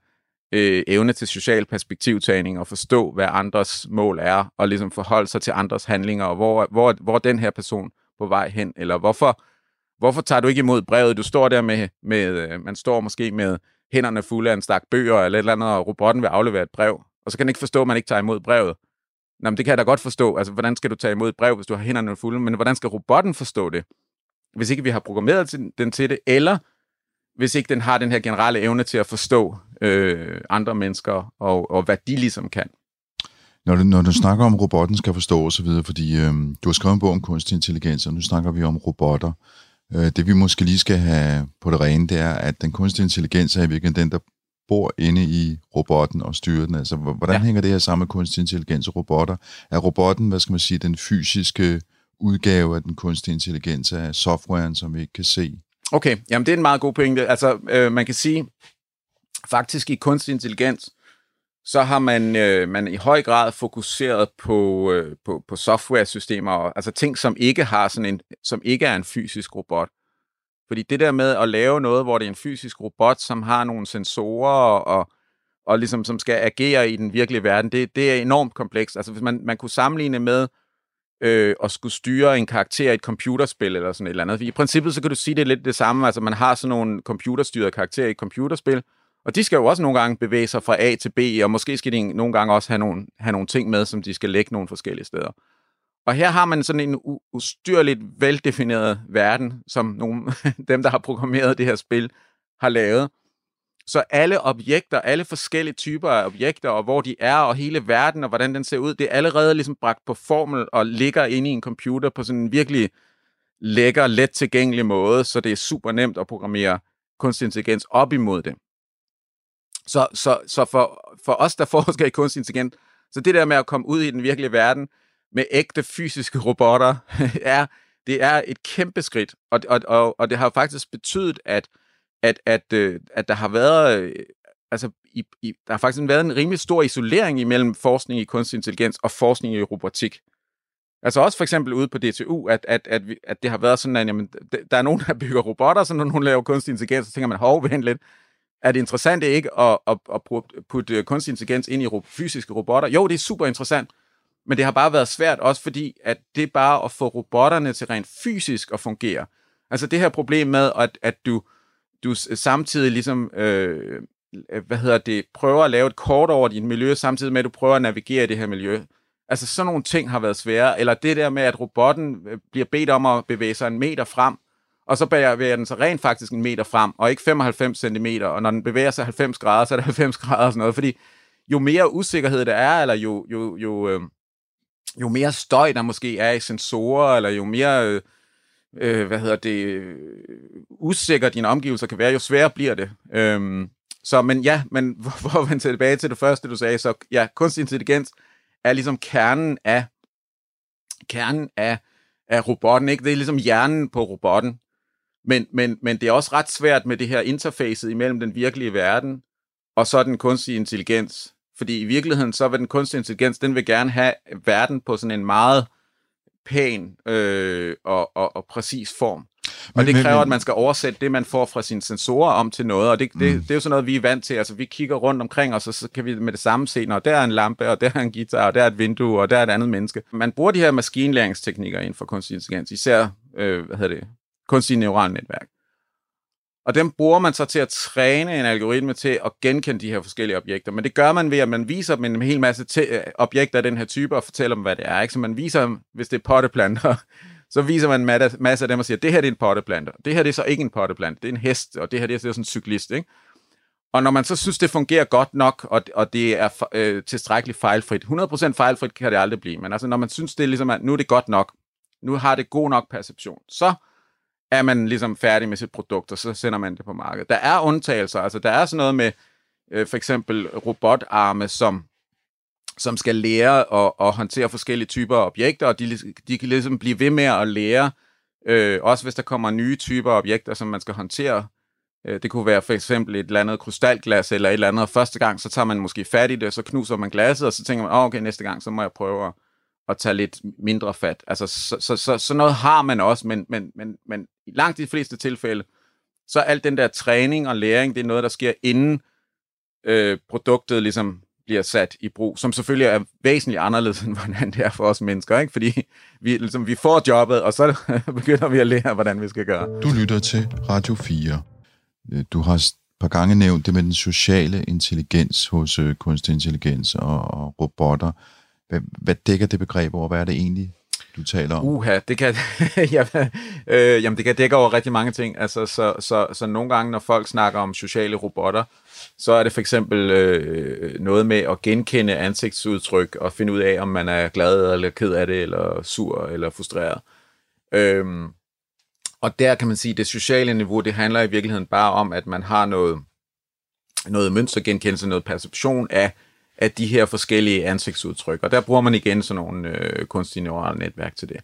øh, evne til social perspektivtagning og forstå, hvad andres mål er, og ligesom forholde sig til andres handlinger, og hvor, hvor, hvor den her person på vej hen? Eller hvorfor, hvorfor tager du ikke imod brevet? Du står der med, med øh, man står måske med hænderne fulde af en stak bøger eller et eller andet, og robotten vil aflevere et brev. Og så kan den ikke forstå, at man ikke tager imod brevet. Nå, men det kan jeg da godt forstå. Altså, hvordan skal du tage imod et brev, hvis du har hænderne fulde? Men hvordan skal robotten forstå det? Hvis ikke vi har programmeret den til det, eller hvis ikke den har den her generelle evne til at forstå øh, andre mennesker, og, og hvad de ligesom kan. Når du, når du snakker om, robotten skal forstå osv., fordi øh, du har skrevet en bog om kunstig intelligens, og nu snakker vi om robotter. Øh, det vi måske lige skal have på det rene, det er, at den kunstige intelligens er i virkeligheden den, der bor inde i robotten og styrer den. Altså, hvordan ja. hænger det her sammen med kunstig intelligens og robotter? Er robotten, hvad skal man sige, den fysiske udgave af den kunstige intelligens af softwaren, som vi ikke kan se? Okay, jamen det er en meget god pointe. Altså, øh, man kan sige, faktisk i kunstig intelligens, så har man, øh, man i høj grad fokuseret på, øh, på, på software-systemer, altså ting, som ikke har sådan en, som ikke er en fysisk robot. Fordi det der med at lave noget, hvor det er en fysisk robot, som har nogle sensorer og, og ligesom, som skal agere i den virkelige verden, det, det er enormt komplekst. Altså hvis man, man kunne sammenligne med øh, at skulle styre en karakter i et computerspil eller sådan et eller andet. I princippet så kan du sige, det er lidt det samme. Altså man har sådan nogle computerstyrede karakterer i et computerspil, og de skal jo også nogle gange bevæge sig fra A til B, og måske skal de nogle gange også have nogle, have nogle ting med, som de skal lægge nogle forskellige steder. Og her har man sådan en ustyrligt veldefineret verden, som nogle, dem, der har programmeret det her spil, har lavet. Så alle objekter, alle forskellige typer af objekter, og hvor de er, og hele verden, og hvordan den ser ud, det er allerede ligesom bragt på formel og ligger inde i en computer på sådan en virkelig lækker, let tilgængelig måde, så det er super nemt at programmere kunstig intelligens op imod det. Så, så, så for, for os, der forsker i kunstig intelligens, så det der med at komme ud i den virkelige verden med ægte fysiske robotter, er, det er et kæmpe skridt. Og, og, og, og det har faktisk betydet, at, at, at, øh, at der har været øh, altså, i, i, der har faktisk været en rimelig stor isolering imellem forskning i kunstig intelligens og forskning i robotik. Altså også for eksempel ude på DTU, at, at, at, vi, at det har været sådan, at jamen, der er nogen, der bygger robotter, så når nogen laver kunstig intelligens, så tænker man, hov, vent lidt. Er det interessant ikke at, at, at putte øh, kunstig intelligens ind i fysiske robotter? Jo, det er super interessant, men det har bare været svært, også fordi, at det bare at få robotterne til rent fysisk at fungere. Altså det her problem med, at, at du, du samtidig ligesom, øh, hvad hedder det, prøver at lave et kort over dit miljø, samtidig med, at du prøver at navigere i det her miljø. Altså sådan nogle ting har været svære. Eller det der med, at robotten øh, bliver bedt om at bevæge sig en meter frem, og så bevæger den sig rent faktisk en meter frem, og ikke 95 cm, og når den bevæger sig 90 grader, så er det 90 grader og sådan noget, fordi jo mere usikkerhed der er, eller jo, jo, jo, øh, jo mere støj der måske er i sensorer, eller jo mere, øh, øh hvad hedder det, øh, usikker dine omgivelser kan være, jo sværere bliver det. Øhm, så, men ja, men for at vende tilbage til det første, du sagde, så ja, kunstig intelligens er ligesom kernen af, kernen af, af robotten, ikke? Det er ligesom hjernen på robotten. Men, men, men det er også ret svært med det her interfacet imellem den virkelige verden og så den kunstige intelligens. Fordi i virkeligheden, så vil den kunstige intelligens, den vil gerne have verden på sådan en meget pæn øh, og, og, og præcis form. Og men, det kræver, men, at man skal oversætte det, man får fra sine sensorer om til noget, og det, det, mm. det er jo sådan noget, vi er vant til. Altså, vi kigger rundt omkring os, og så kan vi med det samme se, når der er en lampe, og der er en guitar, og der er et vindue, og der er et andet menneske. Man bruger de her maskinlæringsteknikker inden for kunstig intelligens, især, øh, hvad hedder det, kunstige neurale netværk. Og dem bruger man så til at træne en algoritme til at genkende de her forskellige objekter. Men det gør man ved, at man viser dem en hel masse øh, objekter af den her type og fortæller dem, hvad det er. Ikke? Så man viser dem, hvis det er potteplanter, så viser man en masse af dem og siger, det her det er en potteplante, det her det er så ikke en potteplante, det er en hest, og det her det er sådan en cyklist. Ikke? Og når man så synes, det fungerer godt nok, og, og det er øh, tilstrækkeligt fejlfrit, 100% fejlfrit kan det aldrig blive, men altså når man synes, det er ligesom, at nu er det godt nok, nu har det god nok perception, så er man ligesom færdig med sit produkt, og så sender man det på markedet. Der er undtagelser, altså der er sådan noget med øh, for eksempel robotarme, som som skal lære at, at håndtere forskellige typer af objekter, og de, de kan ligesom blive ved med at lære, øh, også hvis der kommer nye typer af objekter, som man skal håndtere. Øh, det kunne være for eksempel et eller andet krystalglas eller et eller andet, og første gang, så tager man måske fat i det, så knuser man glasset, og så tænker man, oh, okay, næste gang, så må jeg prøve at, at tage lidt mindre fat. Altså, så, så, så, så noget har man også, men, men, men, men i langt de fleste tilfælde, så alt den der træning og læring, det er noget, der sker inden øh, produktet ligesom bliver sat i brug, som selvfølgelig er væsentligt anderledes, end hvordan det er for os mennesker, ikke? fordi vi, ligesom, vi får jobbet, og så begynder vi at lære, hvordan vi skal gøre. Du lytter til Radio 4. Øh, du har et par gange nævnt det med den sociale intelligens hos øh, kunstig intelligens og, og robotter. Hvad, hvad dækker det begreb over? Hvad er det egentlig, du taler om? Uha, det kan, jamen, øh, jamen det kan dække over rigtig mange ting. Altså, så, så, så nogle gange, når folk snakker om sociale robotter, så er det for eksempel øh, noget med at genkende ansigtsudtryk og finde ud af, om man er glad eller ked af det, eller sur eller frustreret. Øhm, og der kan man sige, at det sociale niveau, det handler i virkeligheden bare om, at man har noget, noget mønstergenkendelse, noget perception af, af de her forskellige ansigtsudtryk. Og der bruger man igen sådan nogle øh, kunstige neurale netværk til det.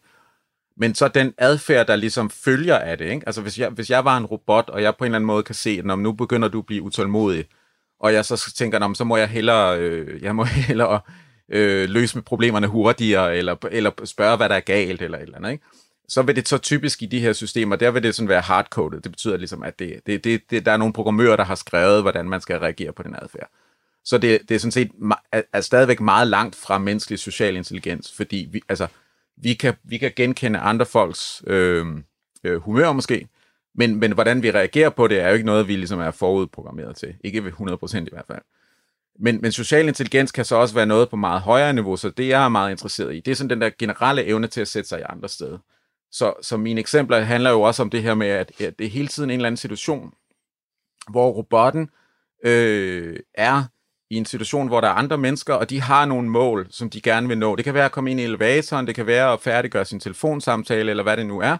Men så den adfærd, der ligesom følger af det, ikke? altså hvis jeg, hvis jeg var en robot, og jeg på en eller anden måde kan se, at nu begynder du at blive utålmodig, og jeg så tænker, så må jeg hellere, øh, jeg må hellere øh, løse med problemerne hurtigere, eller, eller spørge, hvad der er galt, eller et eller andet, ikke? så vil det så typisk i de her systemer, der vil det sådan være hardcoded. Det betyder ligesom, at det, det, det, det, der er nogle programmører, der har skrevet, hvordan man skal reagere på den adfærd. Så det, det er sådan set er, er stadigvæk meget langt fra menneskelig social intelligens, fordi vi, altså, vi, kan, vi kan genkende andre folks øh, øh, humør måske, men, men hvordan vi reagerer på det, er jo ikke noget, vi ligesom er forudprogrammeret til. Ikke ved 100% i hvert fald. Men, men social intelligens kan så også være noget på meget højere niveau, så det jeg er meget interesseret i, det er sådan den der generelle evne til at sætte sig i andre steder. Så, så mine eksempler handler jo også om det her med, at, at det er hele tiden en eller anden situation, hvor robotten øh, er i en situation, hvor der er andre mennesker, og de har nogle mål, som de gerne vil nå. Det kan være at komme ind i elevatoren, det kan være at færdiggøre sin telefonsamtale, eller hvad det nu er.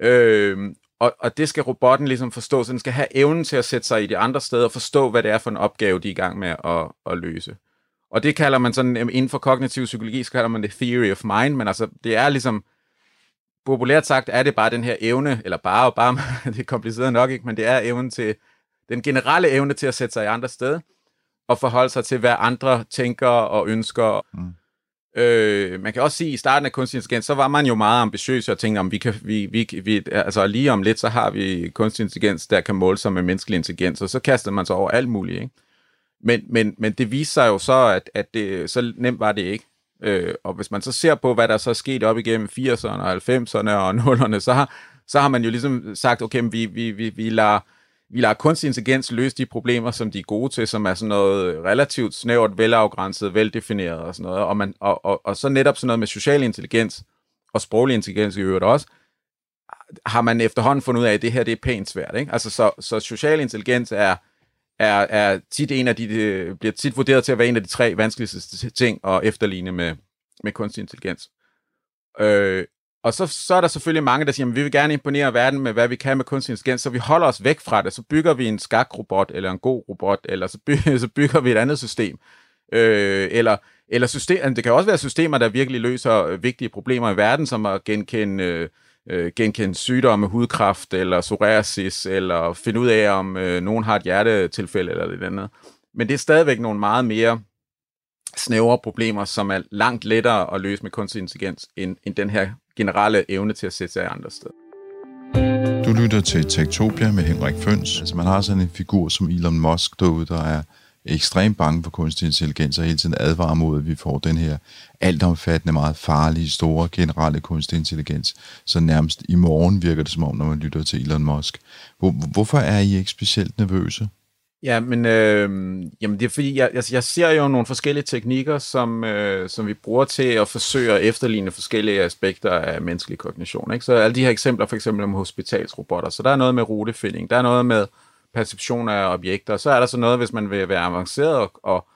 Øh, og, og det skal robotten ligesom forstå, så den skal have evnen til at sætte sig i de andre steder og forstå, hvad det er for en opgave, de er i gang med at, at løse. Og det kalder man sådan, inden for kognitiv psykologi, så kalder man det theory of mind, men altså, det er ligesom, populært sagt, er det bare den her evne, eller bare og bare, det er kompliceret nok, ikke? men det er evnen til den generelle evne til at sætte sig i andre sted, og forholde sig til, hvad andre tænker og ønsker. Mm. Øh, man kan også sige, at i starten af kunstig intelligens, så var man jo meget ambitiøs og tænkte, om vi kan, vi, vi, vi, altså lige om lidt, så har vi kunstig intelligens, der kan måle sig med menneskelig intelligens, og så kastede man sig over alt muligt. Ikke? Men, men, men det viste sig jo så, at, at det, så nemt var det ikke. Øh, og hvis man så ser på, hvad der så er sket op igennem 80'erne og 90'erne og 0'erne, så har, så har man jo ligesom sagt, okay, vi, vi, vi, vi lader vi lader kunstig intelligens løse de problemer, som de er gode til, som er sådan noget relativt snævert, velafgrænset, veldefineret og sådan noget. Og, man, og, og, og så netop sådan noget med social intelligens og sproglig intelligens i øvrigt også, har man efterhånden fundet ud af, at det her det er pænt svært. Ikke? Altså, så, så social intelligens er, er, er tit en af de, de, bliver tit vurderet til at være en af de tre vanskeligste ting at efterligne med, med kunstig intelligens. Øh, og så, så er der selvfølgelig mange, der siger, at vi vil gerne imponere verden med, hvad vi kan med kunstig intelligens, så vi holder os væk fra det. Så bygger vi en skakrobot, eller en god robot, eller så by, så bygger vi et andet system. Øh, eller eller system, det kan også være systemer, der virkelig løser vigtige problemer i verden, som at genkende, øh, øh, genkende sygdomme, hudkræft, eller psoriasis, eller finde ud af, om øh, nogen har et hjertetilfælde, eller det andet. Men det er stadigvæk nogle meget mere snævre problemer, som er langt lettere at løse med kunstig intelligens, end, end den her generelle evne til at sætte sig andre steder. Du lytter til Tektopia med Henrik Føns. Altså man har sådan en figur som Elon Musk derude, der er ekstremt bange for kunstig intelligens og hele tiden advarer mod, at vi får den her altomfattende, meget farlige, store, generelle kunstig intelligens. Så nærmest i morgen virker det som om, når man lytter til Elon Musk. Hvor, hvorfor er I ikke specielt nervøse? Ja, men øh, jamen det er fordi, jeg, jeg, jeg ser jo nogle forskellige teknikker, som, øh, som vi bruger til at forsøge at efterligne forskellige aspekter af menneskelig kognition. Ikke? Så alle de her eksempler, for eksempel om hospitalsrobotter, så der er noget med rutefinding, der er noget med perception af objekter, så er der så noget, hvis man vil være avanceret og, og,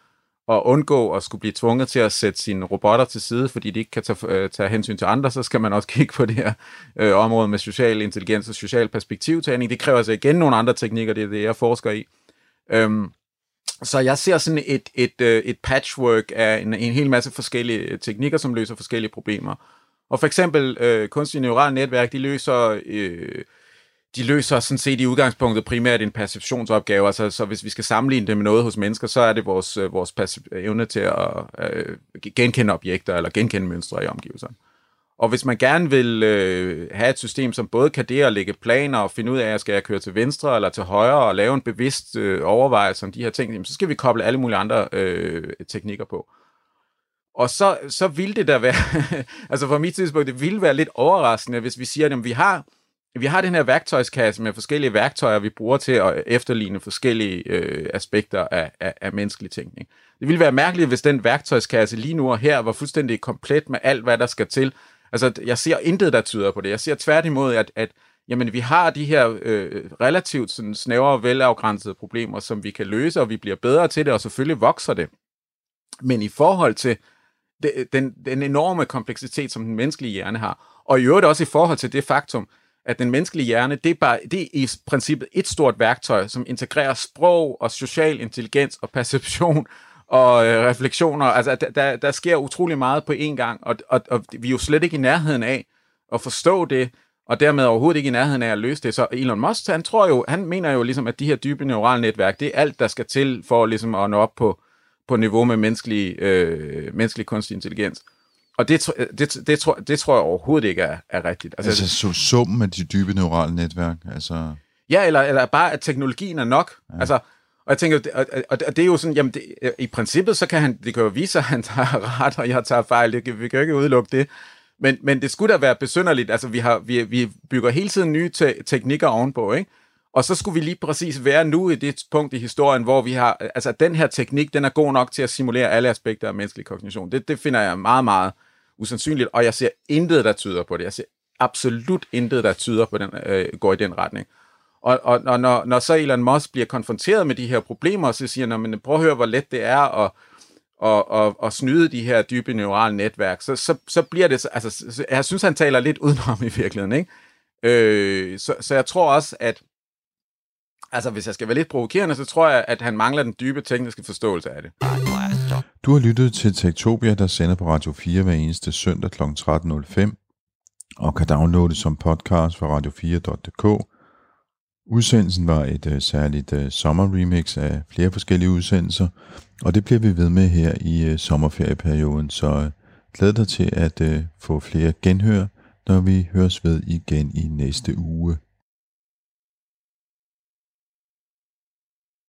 og undgå at skulle blive tvunget til at sætte sine robotter til side, fordi de ikke kan tage, øh, tage hensyn til andre, så skal man også kigge på det her øh, område med social intelligens og social perspektivtagning. Det kræver altså igen nogle andre teknikker, det er det, jeg forsker i. Øhm, så jeg ser sådan et, et, øh, et patchwork af en, en hel masse forskellige øh, teknikker, som løser forskellige problemer. Og for eksempel øh, kunstige neurale netværk, de løser... Øh, de løser sådan set i udgangspunktet primært en perceptionsopgave. Altså, så hvis vi skal sammenligne det med noget hos mennesker, så er det vores, øh, vores evne til at øh, genkende objekter eller genkende mønstre i omgivelserne. Og hvis man gerne vil øh, have et system, som både kan det at lægge planer og finde ud af, at skal jeg køre til venstre eller til højre og lave en bevidst øh, overvejelse om de her ting, jamen, så skal vi koble alle mulige andre øh, teknikker på. Og så, så vil det da være, altså fra mit tidspunkt, det ville være lidt overraskende, hvis vi siger, at vi har vi har den her værktøjskasse med forskellige værktøjer, vi bruger til at efterligne forskellige øh, aspekter af, af, af menneskelig tænkning. Det ville være mærkeligt, hvis den værktøjskasse lige nu og her var fuldstændig komplet med alt, hvad der skal til Altså, jeg ser intet, der tyder på det. Jeg ser tværtimod, at, at jamen, vi har de her øh, relativt sådan, snævre, velafgrænsede problemer, som vi kan løse, og vi bliver bedre til det, og selvfølgelig vokser det. Men i forhold til den, den enorme kompleksitet, som den menneskelige hjerne har, og i øvrigt også i forhold til det faktum, at den menneskelige hjerne, det er, bare, det er i princippet et stort værktøj, som integrerer sprog og social intelligens og perception og øh, refleksioner. Altså, der, der sker utrolig meget på én gang, og, og, og vi er jo slet ikke i nærheden af at forstå det, og dermed overhovedet ikke i nærheden af at løse det. Så Elon Musk, han tror jo, han mener jo ligesom, at de her dybe neurale netværk, det er alt, der skal til for ligesom at nå op på, på niveau med menneskelig, øh, menneskelig kunstig intelligens. Og det, det, det, tror, det tror jeg overhovedet ikke er, er rigtigt. Altså, altså så summen af de dybe neurale netværk? Altså... Ja, eller, eller bare, at teknologien er nok. Ja. Altså, og jeg tænker, og, og, og det er jo sådan, jamen det, i princippet, så kan han, det kan jo vise sig, at han tager ret, og jeg tager fejl. Det, vi kan jo ikke udelukke det. Men, men det skulle da være besynderligt. Altså, vi, har, vi, vi bygger hele tiden nye te- teknikker ovenpå, ikke? Og så skulle vi lige præcis være nu i det punkt i historien, hvor vi har, altså den her teknik, den er god nok til at simulere alle aspekter af menneskelig kognition. Det, det finder jeg meget, meget usandsynligt, og jeg ser intet, der tyder på det. Jeg ser absolut intet, der tyder på den, øh, går i den retning. Og, og, og når, når så Elon Musk bliver konfronteret med de her problemer, så siger han, prøv at høre, hvor let det er at, at, at, at snyde de her dybe neurale netværk, så, så, så bliver det, altså, jeg synes, han taler lidt udenom i virkeligheden, ikke? Øh, så, så jeg tror også, at altså, hvis jeg skal være lidt provokerende, så tror jeg, at han mangler den dybe tekniske forståelse af det. Du har lyttet til Tektopia, der sender på Radio 4 hver eneste søndag kl. 13.05 og kan downloade som podcast fra radio4.dk Udsendelsen var et øh, særligt øh, sommerremix af flere forskellige udsendelser, og det bliver vi ved med her i øh, sommerferieperioden, så øh, glæd dig til at øh, få flere genhør, når vi høres ved igen i næste uge.